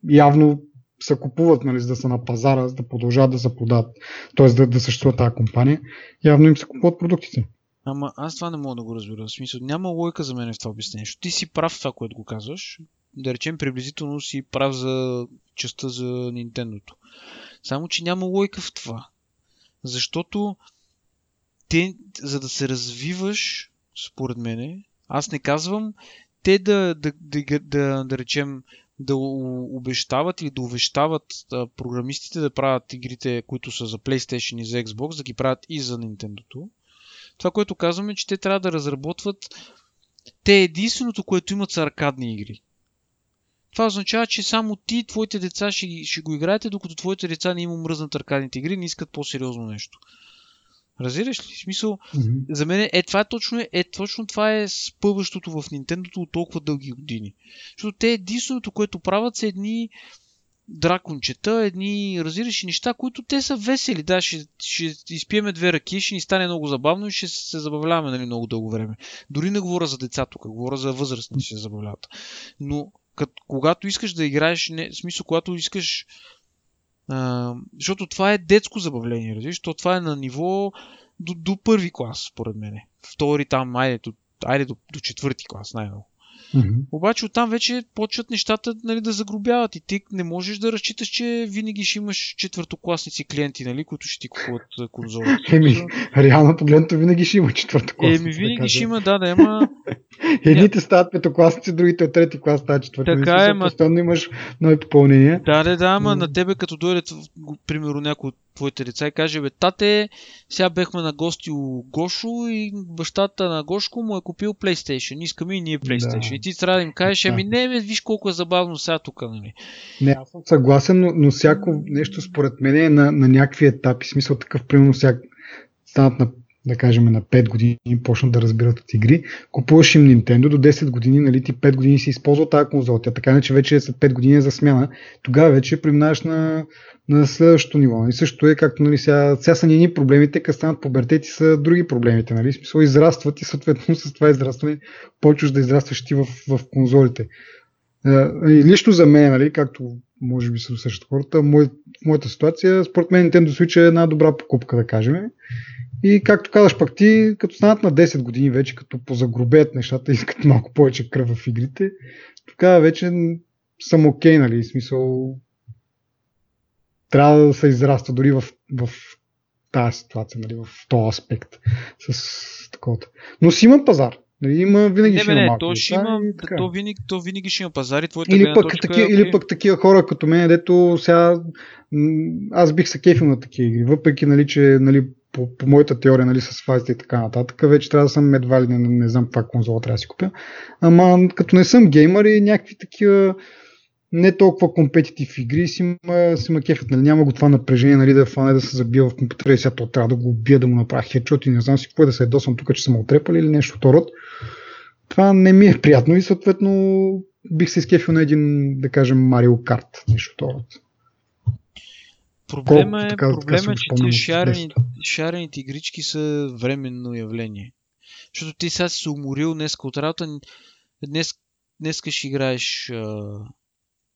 Speaker 1: явно се купуват, нали, за да са на пазара, за да продължават да се продават, т.е. Да, да съществува тази компания, явно им се купуват продуктите.
Speaker 2: Ама аз това не мога да го разбера. В смисъл, няма лойка за мен в това обяснение. Ти си прав в това, което го казваш. Да речем, приблизително си прав за частта за Nintendo. Само, че няма лойка в това. Защото те, за да се развиваш, според мене, аз не казвам те да, да, да, да, да, да речем, да обещават или да увещават а, програмистите да правят игрите, които са за PlayStation и за Xbox, да ги правят и за Nintendo. Това, което казваме, е, че те трябва да разработват те единственото, което имат са аркадни игри. Това означава, че само ти, твоите деца ще, ще го играете, докато твоите деца не им мръзнат аркадните игри, не искат по-сериозно нещо. Разбираш ли? Смисъл, mm-hmm. за мен е това е точно, е, точно това е спъващото в Nintendo от толкова дълги години. Защото те единственото, което правят са едни дракончета, едни, разбираш, неща, които те са весели. Да, ще, ще изпиеме две ръки, ще ни стане много забавно и ще се забавляваме нали, много дълго време. Дори не говоря за деца тук, говоря за възрастни, ще се забавляват. Но кът, когато искаш да играеш, не, в смисъл, когато искаш а, защото това е детско забавление, разбираш? То това е на ниво до, до първи клас, според мен. Втори там, айде, до, айде до, до четвърти клас, най-много. Mm-hmm. Обаче оттам вече почват нещата нали, да загробяват и ти не можеш да разчиташ, че винаги ще имаш четвъртокласници клиенти, нали, които ще ти купуват конзола.
Speaker 1: Еми, реално погледното винаги ще има четвъртокласници.
Speaker 2: Еми, винаги да ще има, да, да, ема...
Speaker 1: Едните стават петокласници, другите от трети клас стават четвърти.
Speaker 2: Така е, ма...
Speaker 1: Постоянно имаш нови попълнения.
Speaker 2: Да, да, да, ама на тебе като дойде, примерно, някой от твоите деца и каже, бе, тате, сега бехме на гости у Гошо и бащата на Гошко му е купил PlayStation. Искаме и ние PlayStation. Да. И ти трябва да им кажеш, ами не, бе, виж колко е забавно сега тук, нали?
Speaker 1: Не, аз съм съгласен, но, но всяко нещо според мен е на, на някакви етапи. Смисъл такъв, примерно, всяк станат на да кажем на 5 години почнат да разбират от игри, купуваш им Nintendo до 10 години, нали, ти 5 години си използвал тази конзола, тя така че вече след 5 години е за смяна, тогава вече преминаваш на, на следващото ниво. И също е както нали, сега, сега са ни проблемите, като станат пубертети са други проблемите. Нали? Смисъл израстват и съответно с това израстване почваш да израстваш ти в, в конзолите. И лично за мен, нали, както може би се усещат хората, мой, моята ситуация, според мен Nintendo Switch е една добра покупка, да кажем. И както казваш пък ти, като станат на 10 години вече, като позагробеят нещата, искат малко повече кръв в игрите, тогава вече съм окей, okay, нали, смисъл трябва да се израства дори в, в тази ситуация, нали, в този аспект с такова. Но си има пазар. Нали, има, винаги
Speaker 2: не,
Speaker 1: ще не,
Speaker 2: има то, ще има, то, винаги, то винаги ще има пазар и твоята
Speaker 1: или пък,
Speaker 2: точка,
Speaker 1: таки, е, или пък такива хора като мен, дето сега аз бих се кефил на такива игри, въпреки нали, че нали, по, по моята теория нали, с фазите и така нататък, вече трябва да съм едва ли не, не знам каква конзола трябва да си купя. Ама като не съм геймър и някакви такива не толкова компетитив игри си ма, си. Нали? Няма го това напрежение нали, да фане да се забива в компютъра и сега то трябва да го убия, да му направя хедшот и не знам си какво е да се ядосам тук, че съм отрепали или нещо род. Това не ми е приятно и съответно бих се изкефил на един, да кажем, Марио Карт, нещо от род.
Speaker 2: Проблема е, така, проблема така, е че тези шарени, шарените игрички са временно явление. Защото ти сега си се уморил днес от работа, днес, днес ще играеш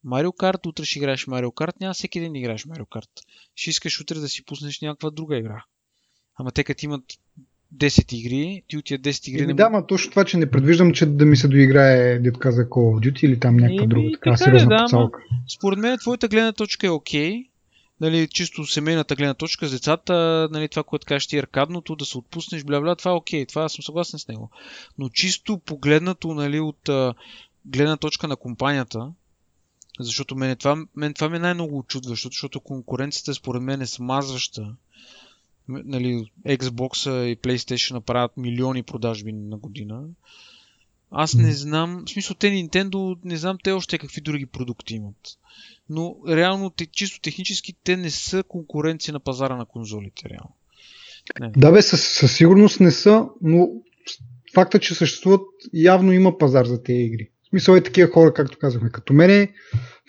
Speaker 2: Марио Карт, утре ще играеш Марио Карт, няма всеки ден да играеш Марио Карт. Ще искаш утре да си пуснеш някаква друга игра. Ама те като имат 10 игри, ти от тия 10 игри...
Speaker 1: Еми. Да, ма точно това, че не предвиждам, че да ми се доиграе, дето каза Call of Duty или там някаква друга така, така сериозна да, ама,
Speaker 2: Според мен твоята гледна точка е окей. Okay. Нали, чисто семейната гледна точка с децата, нали, това, което кажеш ти аркадното, да се отпуснеш, бля, бля, това е окей, това съм съгласен с него. Но чисто погледнато нали, от а, гледна точка на компанията, защото мен това, мен това ми е най-много очудващо, защото конкуренцията според мен е смазваща. Нали, Xbox и PlayStation направят милиони продажби на година. Аз не знам, в смисъл те Nintendo, не знам те още какви други продукти имат. Но реално, чисто технически, те не са конкуренция на пазара на конзолите, реално.
Speaker 1: Не. Да бе, със, със сигурност не са, но факта, че съществуват, явно има пазар за тези игри. Смисъл е такива хора, както казахме, като мене,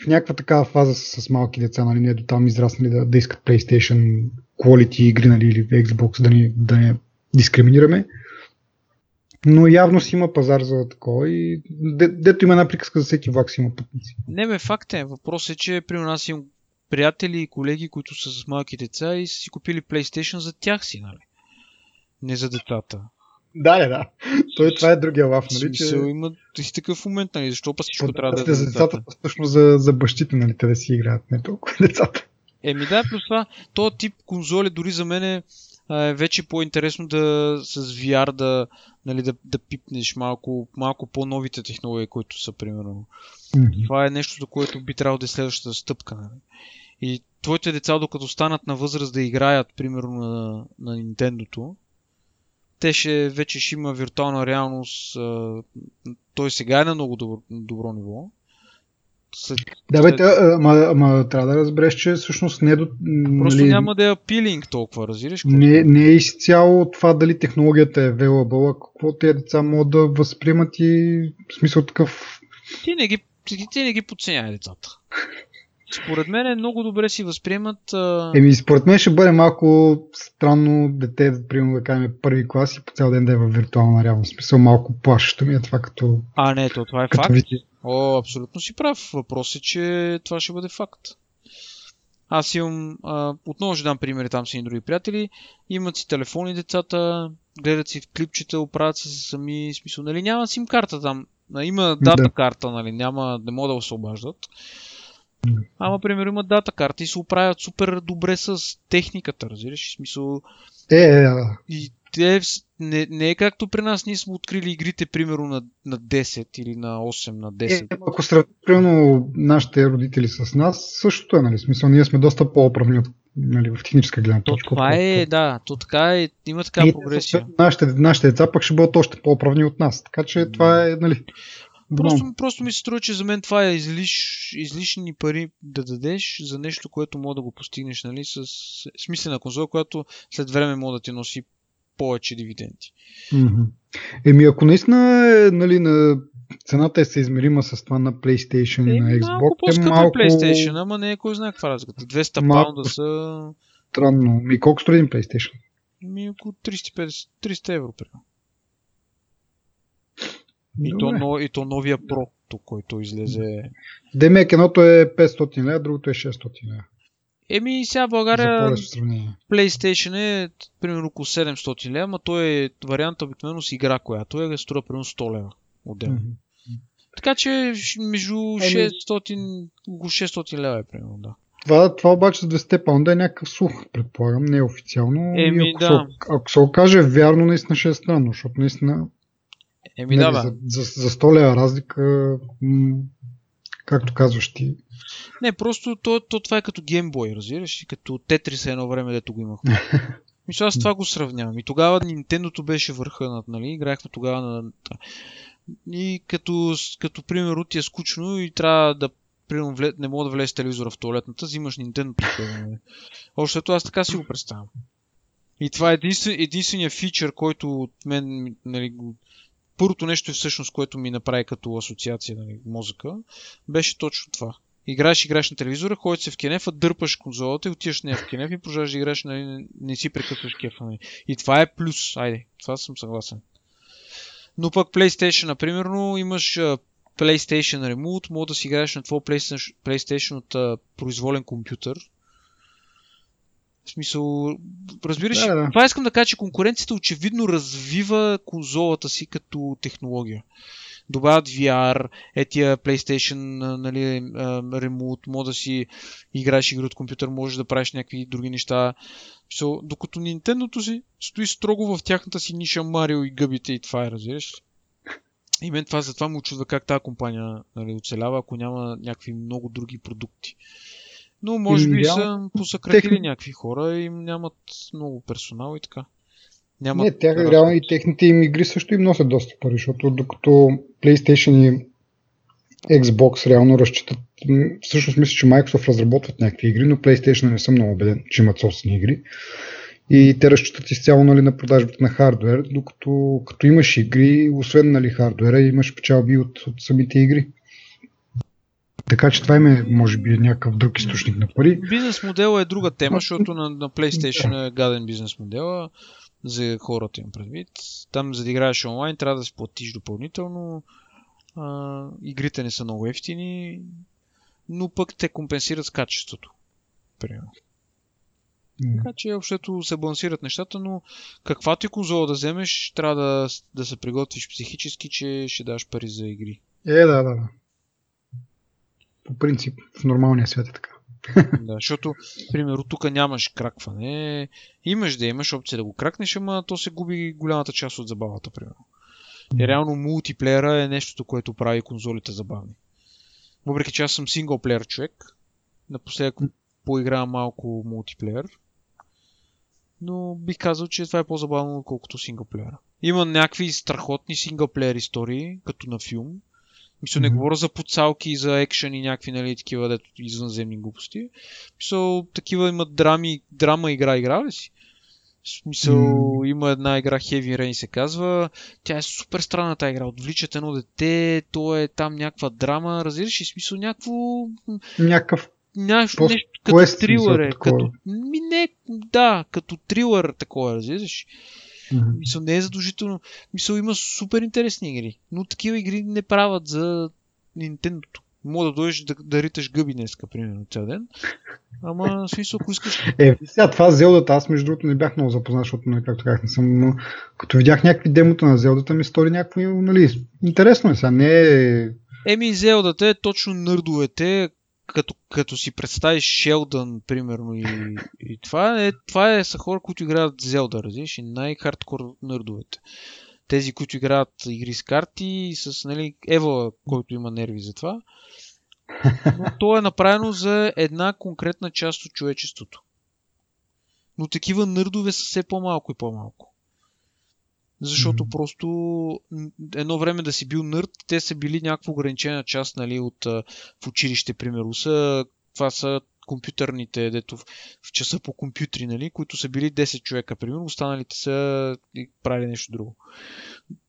Speaker 1: в някаква такава фаза с, с малки деца, нали, не до там израснали да, да искат PlayStation, quality игри, нали, или Xbox, да не, да не дискриминираме. Но явно си има пазар за такова и де, дето има една приказка за всеки влак си има пътници.
Speaker 2: Не бе, факт е. Въпрос е, че при нас имам приятели и колеги, които са с малки деца и са си купили PlayStation за тях си, нали? Не за децата.
Speaker 1: Да, да, да. Той това е другия лав, нали?
Speaker 2: Че... има и си такъв момент, нали? Защо па всичко трябва да е
Speaker 1: за децата? Всъщност за, за бащите, нали? Те да си играят, не толкова децата.
Speaker 2: Еми да, плюс това, този тип конзоли дори за мен е вече по-интересно да с VR да, нали, да, да пипнеш малко, малко по-новите технологии, които са примерно. Mm-hmm. Това е нещо, за което би трябвало да е следващата стъпка. Нали. И твоите деца, докато станат на възраст да играят, примерно на, на Nintendo-то, те ще, вече ще има виртуална реалност. Той сега е на много добро, добро ниво.
Speaker 1: Да, бе, ама, ама трябва да разбереш, че всъщност не е до...
Speaker 2: Просто нали, няма да е апилинг толкова, разбираш?
Speaker 1: Не, не е изцяло това дали технологията е available, какво тези деца могат да възприемат и в смисъл такъв...
Speaker 2: Ти не ги, ти, ти не ги подценявай децата. според мен много добре си възприемат. А...
Speaker 1: Еми, според мен ще бъде малко странно дете, примерно да кажем първи клас и по цял ден да е в виртуална реалност. Смисъл малко плашещо ми е това като...
Speaker 2: А, не, то това е
Speaker 1: като
Speaker 2: факт.
Speaker 1: вид.
Speaker 2: О, абсолютно си прав. Въпрос е, че това ще бъде факт. Аз имам, а, отново ще дам примери там с едни други приятели, имат си телефони децата, гледат си клипчета, оправят се сами, смисъл, нали, няма сим карта там, има дата
Speaker 1: Да.
Speaker 2: карта, нали, няма, не могат да се обаждат. Ама, примерно, има дата карта и се оправят супер добре с техниката, разбираш? В смисъл,
Speaker 1: Е, е, а,
Speaker 2: и те не, не е както при нас, ние сме открили игрите примерно на, на 10 или на 8 на 10.
Speaker 1: е, ако сравним примерно нашите родители с нас, същото е, нали? Смисъл, ние сме доста по-оправни от, нали, в техническа гледна
Speaker 2: То
Speaker 1: точка.
Speaker 2: това е, да, то така е, има така
Speaker 1: И,
Speaker 2: прогресия.
Speaker 1: Нашите, нашите деца пък ще бъдат още по-оправни от нас. Така че това е, нали,
Speaker 2: Просто, просто ми се струва, че за мен това е излиш, излишни пари да дадеш за нещо, което мога да го постигнеш, нали, с смислена конзола, която след време може да ти носи повече дивиденти.
Speaker 1: Еми, ако наистина е, нали, на цената е съизмерима с това на PlayStation и на
Speaker 2: Е,
Speaker 1: Xbox,
Speaker 2: малко по-скъпо
Speaker 1: е малко
Speaker 2: PlayStation, ама не е кой знае каква разликата. 200
Speaker 1: Малко.
Speaker 2: паунда са
Speaker 1: странно. Ми колко струва един PlayStation?
Speaker 2: ми около 350, 300 евро. Примерно. И то, но, и то новия Pro, който излезе.
Speaker 1: Демек едното е 500 лева, другото е 600 лева.
Speaker 2: Еми, сега в България. PlayStation е примерно около 700 лева, ама той е варианта обикновено с игра, която е струва примерно 100 лева отделно.
Speaker 1: Мгм.
Speaker 2: Така че между 600, около 600 лева е примерно, да.
Speaker 1: Това, това обаче за 200 паунда е някакъв слух, предполагам, не е официално.
Speaker 2: Еми,
Speaker 1: ако,
Speaker 2: да.
Speaker 1: се, ако се окаже вярно, наистина ще е странно, защото наистина
Speaker 2: Еми
Speaker 1: нали,
Speaker 2: да, бе.
Speaker 1: за, за, за 100 лева разлика, м- както казваш ти,
Speaker 2: Не, просто то, то това е като геймбой, разбираш? И като Тетрис едно време, дето го имах. Мисля, аз това го сравнявам. И тогава Nintendo беше върха над, нали? Играхме тогава на... И като, като примерно ти е скучно и трябва да примерно, не мога да влезеш телевизора в туалетната, взимаш Nintendo тогава. Нали? Общо ето аз така си го представям. И това е единствен, единствения фичър, който от мен, нали, го... първото нещо е всъщност, което ми направи като асоциация, нали, мозъка, беше точно това. Играеш, играеш на телевизора, ходиш се в кенефа, дърпаш конзолата и отиваш не в кенеф и продължаваш да играеш, нали, не, не си прекъсваш кефа. Нали. И това е плюс. Айде, това съм съгласен. Но пък PlayStation, например, имаш PlayStation Remote, мога да си играеш на твой PlayStation, PlayStation от а, произволен компютър. В смисъл, разбираш,
Speaker 1: Да, да.
Speaker 2: това искам да кажа, че конкуренцията очевидно развива конзолата си като технология. Добавят VR, етия PlayStation, нали, Remote, може да си играеш игри от компютър, можеш да правиш някакви други неща. So, докато Nintendo си стои строго в тяхната си ниша Марио и гъбите и това е, разбираш? И мен това затова му очудва как тази компания нали, оцелява, ако няма някакви много други продукти. Но може би са
Speaker 1: реално,
Speaker 2: посъкратили
Speaker 1: техни-
Speaker 2: някакви хора и нямат много персонал и така. Нямат
Speaker 1: Не,
Speaker 2: разход.
Speaker 1: реално и техните им игри също им носят доста пари, защото докато PlayStation и Xbox реално разчитат, всъщност мисля, че Microsoft разработват някакви игри, но PlayStation не съм много убеден, че имат собствени игри. И те разчитат изцяло нали, на продажбите на хардвер, докато като имаш игри, освен нали, хардвера, имаш печалби от, от самите игри. Така че това им е, може би, някакъв друг източник на пари.
Speaker 2: Бизнес модела е друга тема, защото на, на PlayStation е гаден бизнес модела за хората им предвид. Там за да играеш онлайн трябва да си платиш допълнително. А, игрите не са много ефтини, но пък те компенсират с качеството. Примерно. Така че общото се балансират нещата, но каквато и конзола да вземеш, трябва да, да се приготвиш психически, че ще даш пари за игри.
Speaker 1: Е, да, да, да. По принцип, в нормалния свят е така.
Speaker 2: Да, защото, примерно, тук нямаш кракване. Имаш да имаш опция да го кракнеш, ама то се губи голямата част от забавата, примерно. И реално мултиплеера е нещото, което прави конзолите забавни. Въпреки че аз съм синглплеер човек, напоследък поигравам малко мултиплеер, но бих казал, че това е по-забавно, отколкото синглплеера. Има някакви страхотни синглплеер истории, като на филм. Мисля, не
Speaker 1: Мгм.
Speaker 2: говоря за подсалки, за екшен и някакви, нали, такива, дето извънземни глупости. Мисля, такива имат драми, драма игра, игра ли си? В смисъл,
Speaker 1: М.
Speaker 2: има една игра Heavy Rain се казва. Тя е супер странна тази игра. Отвличат едно дете, то е там някаква драма, разбираш ли? Смисъл някакво...
Speaker 1: Някакъв
Speaker 2: нещо,
Speaker 1: По-
Speaker 2: нещо като трилър е. Като, ми не, да, като трилър такова, разбираш.
Speaker 1: Мгм.
Speaker 2: Мисъл, не е задължително. Мисъл, има супер интересни игри, но такива игри не правят за Nintendo. Мога да дойдеш да, да риташ гъби днеска, примерно, цял ден. Ама, смисъл, ако искаш...
Speaker 1: Е, сега това Зелдата, аз между другото не бях много запознат, защото, нали, както казах, не съм, но като видях някакви демота на Зелдата, ми стори някакво, нали, интересно е сега, не е...
Speaker 2: Еми, Зелдата е точно нърдовете, като, като си представиш Шелдън, примерно, и, и това, е, това е, са хора, които играят Зелда, разбираш, и най-хардкор нърдовете. Тези, които играят игри с карти и с, нали, Ева, който има нерви за това. Но то е направено за една конкретна част от човечеството. Но такива нърдове са все по-малко и по-малко. Защото
Speaker 1: Мгм.
Speaker 2: просто едно време да си бил нърд, те са били някаква ограничена част нали, от, в училище, примерно. Са, това са компютърните, дето в, в часа по компютри, нали, които са били 10 човека, примерно, останалите са и правили нещо друго.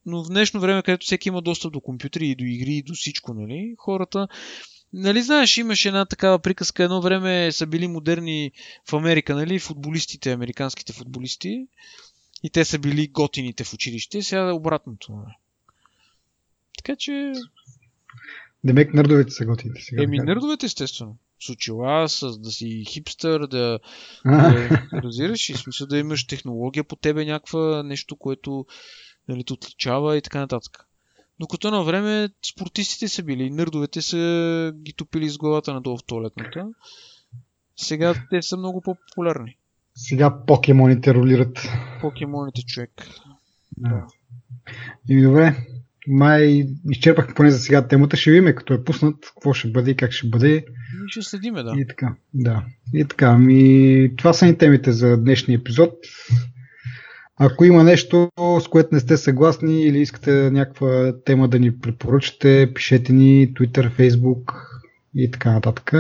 Speaker 2: Но в днешно време, където всеки има достъп до компютри и до игри и до всичко, нали, хората Нали знаеш, имаше една такава приказка, едно време са били модерни в Америка, нали, футболистите, американските футболисти, и те са били готините в училище, сега е обратното. Нали. Така че,
Speaker 1: Демек нърдовете са готини сега.
Speaker 2: еми, нърдовете естествено. С очила, с да си хипстър, да, да разбираш и смисъл да имаш технология по тебе, някаква нещо, което нали, те отличава и така нататък. Докато на време спортистите са били, нърдовете са ги топили с главата надолу в туалетната. Сега те са много по-популярни.
Speaker 1: Сега покемоните ролират.
Speaker 2: Покемоните човек.
Speaker 1: Да. И добре, май изчерпахме поне за сега темата. Ще видим като е пуснат, какво ще бъде и как ще бъде.
Speaker 2: И ще следиме, да.
Speaker 1: И така, да. И така, ами, това са ни темите за днешния епизод. Ако има нещо, с което не сте съгласни или искате някаква тема да ни препоръчате, пишете ни Twitter, Facebook и така нататък.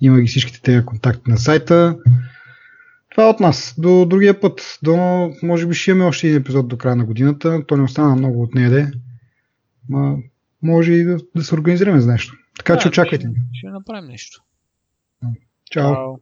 Speaker 1: Има ги всичките тези контакти на сайта. Това е от нас. До другия път. До, може би ще имаме още един епизод до края на годината. То не остана много от нея, де. Ма, може и да, да се организираме за нещо. Така че
Speaker 2: Да,
Speaker 1: очаквайте
Speaker 2: ще, ще направим нещо.
Speaker 1: Чао!
Speaker 2: Чао.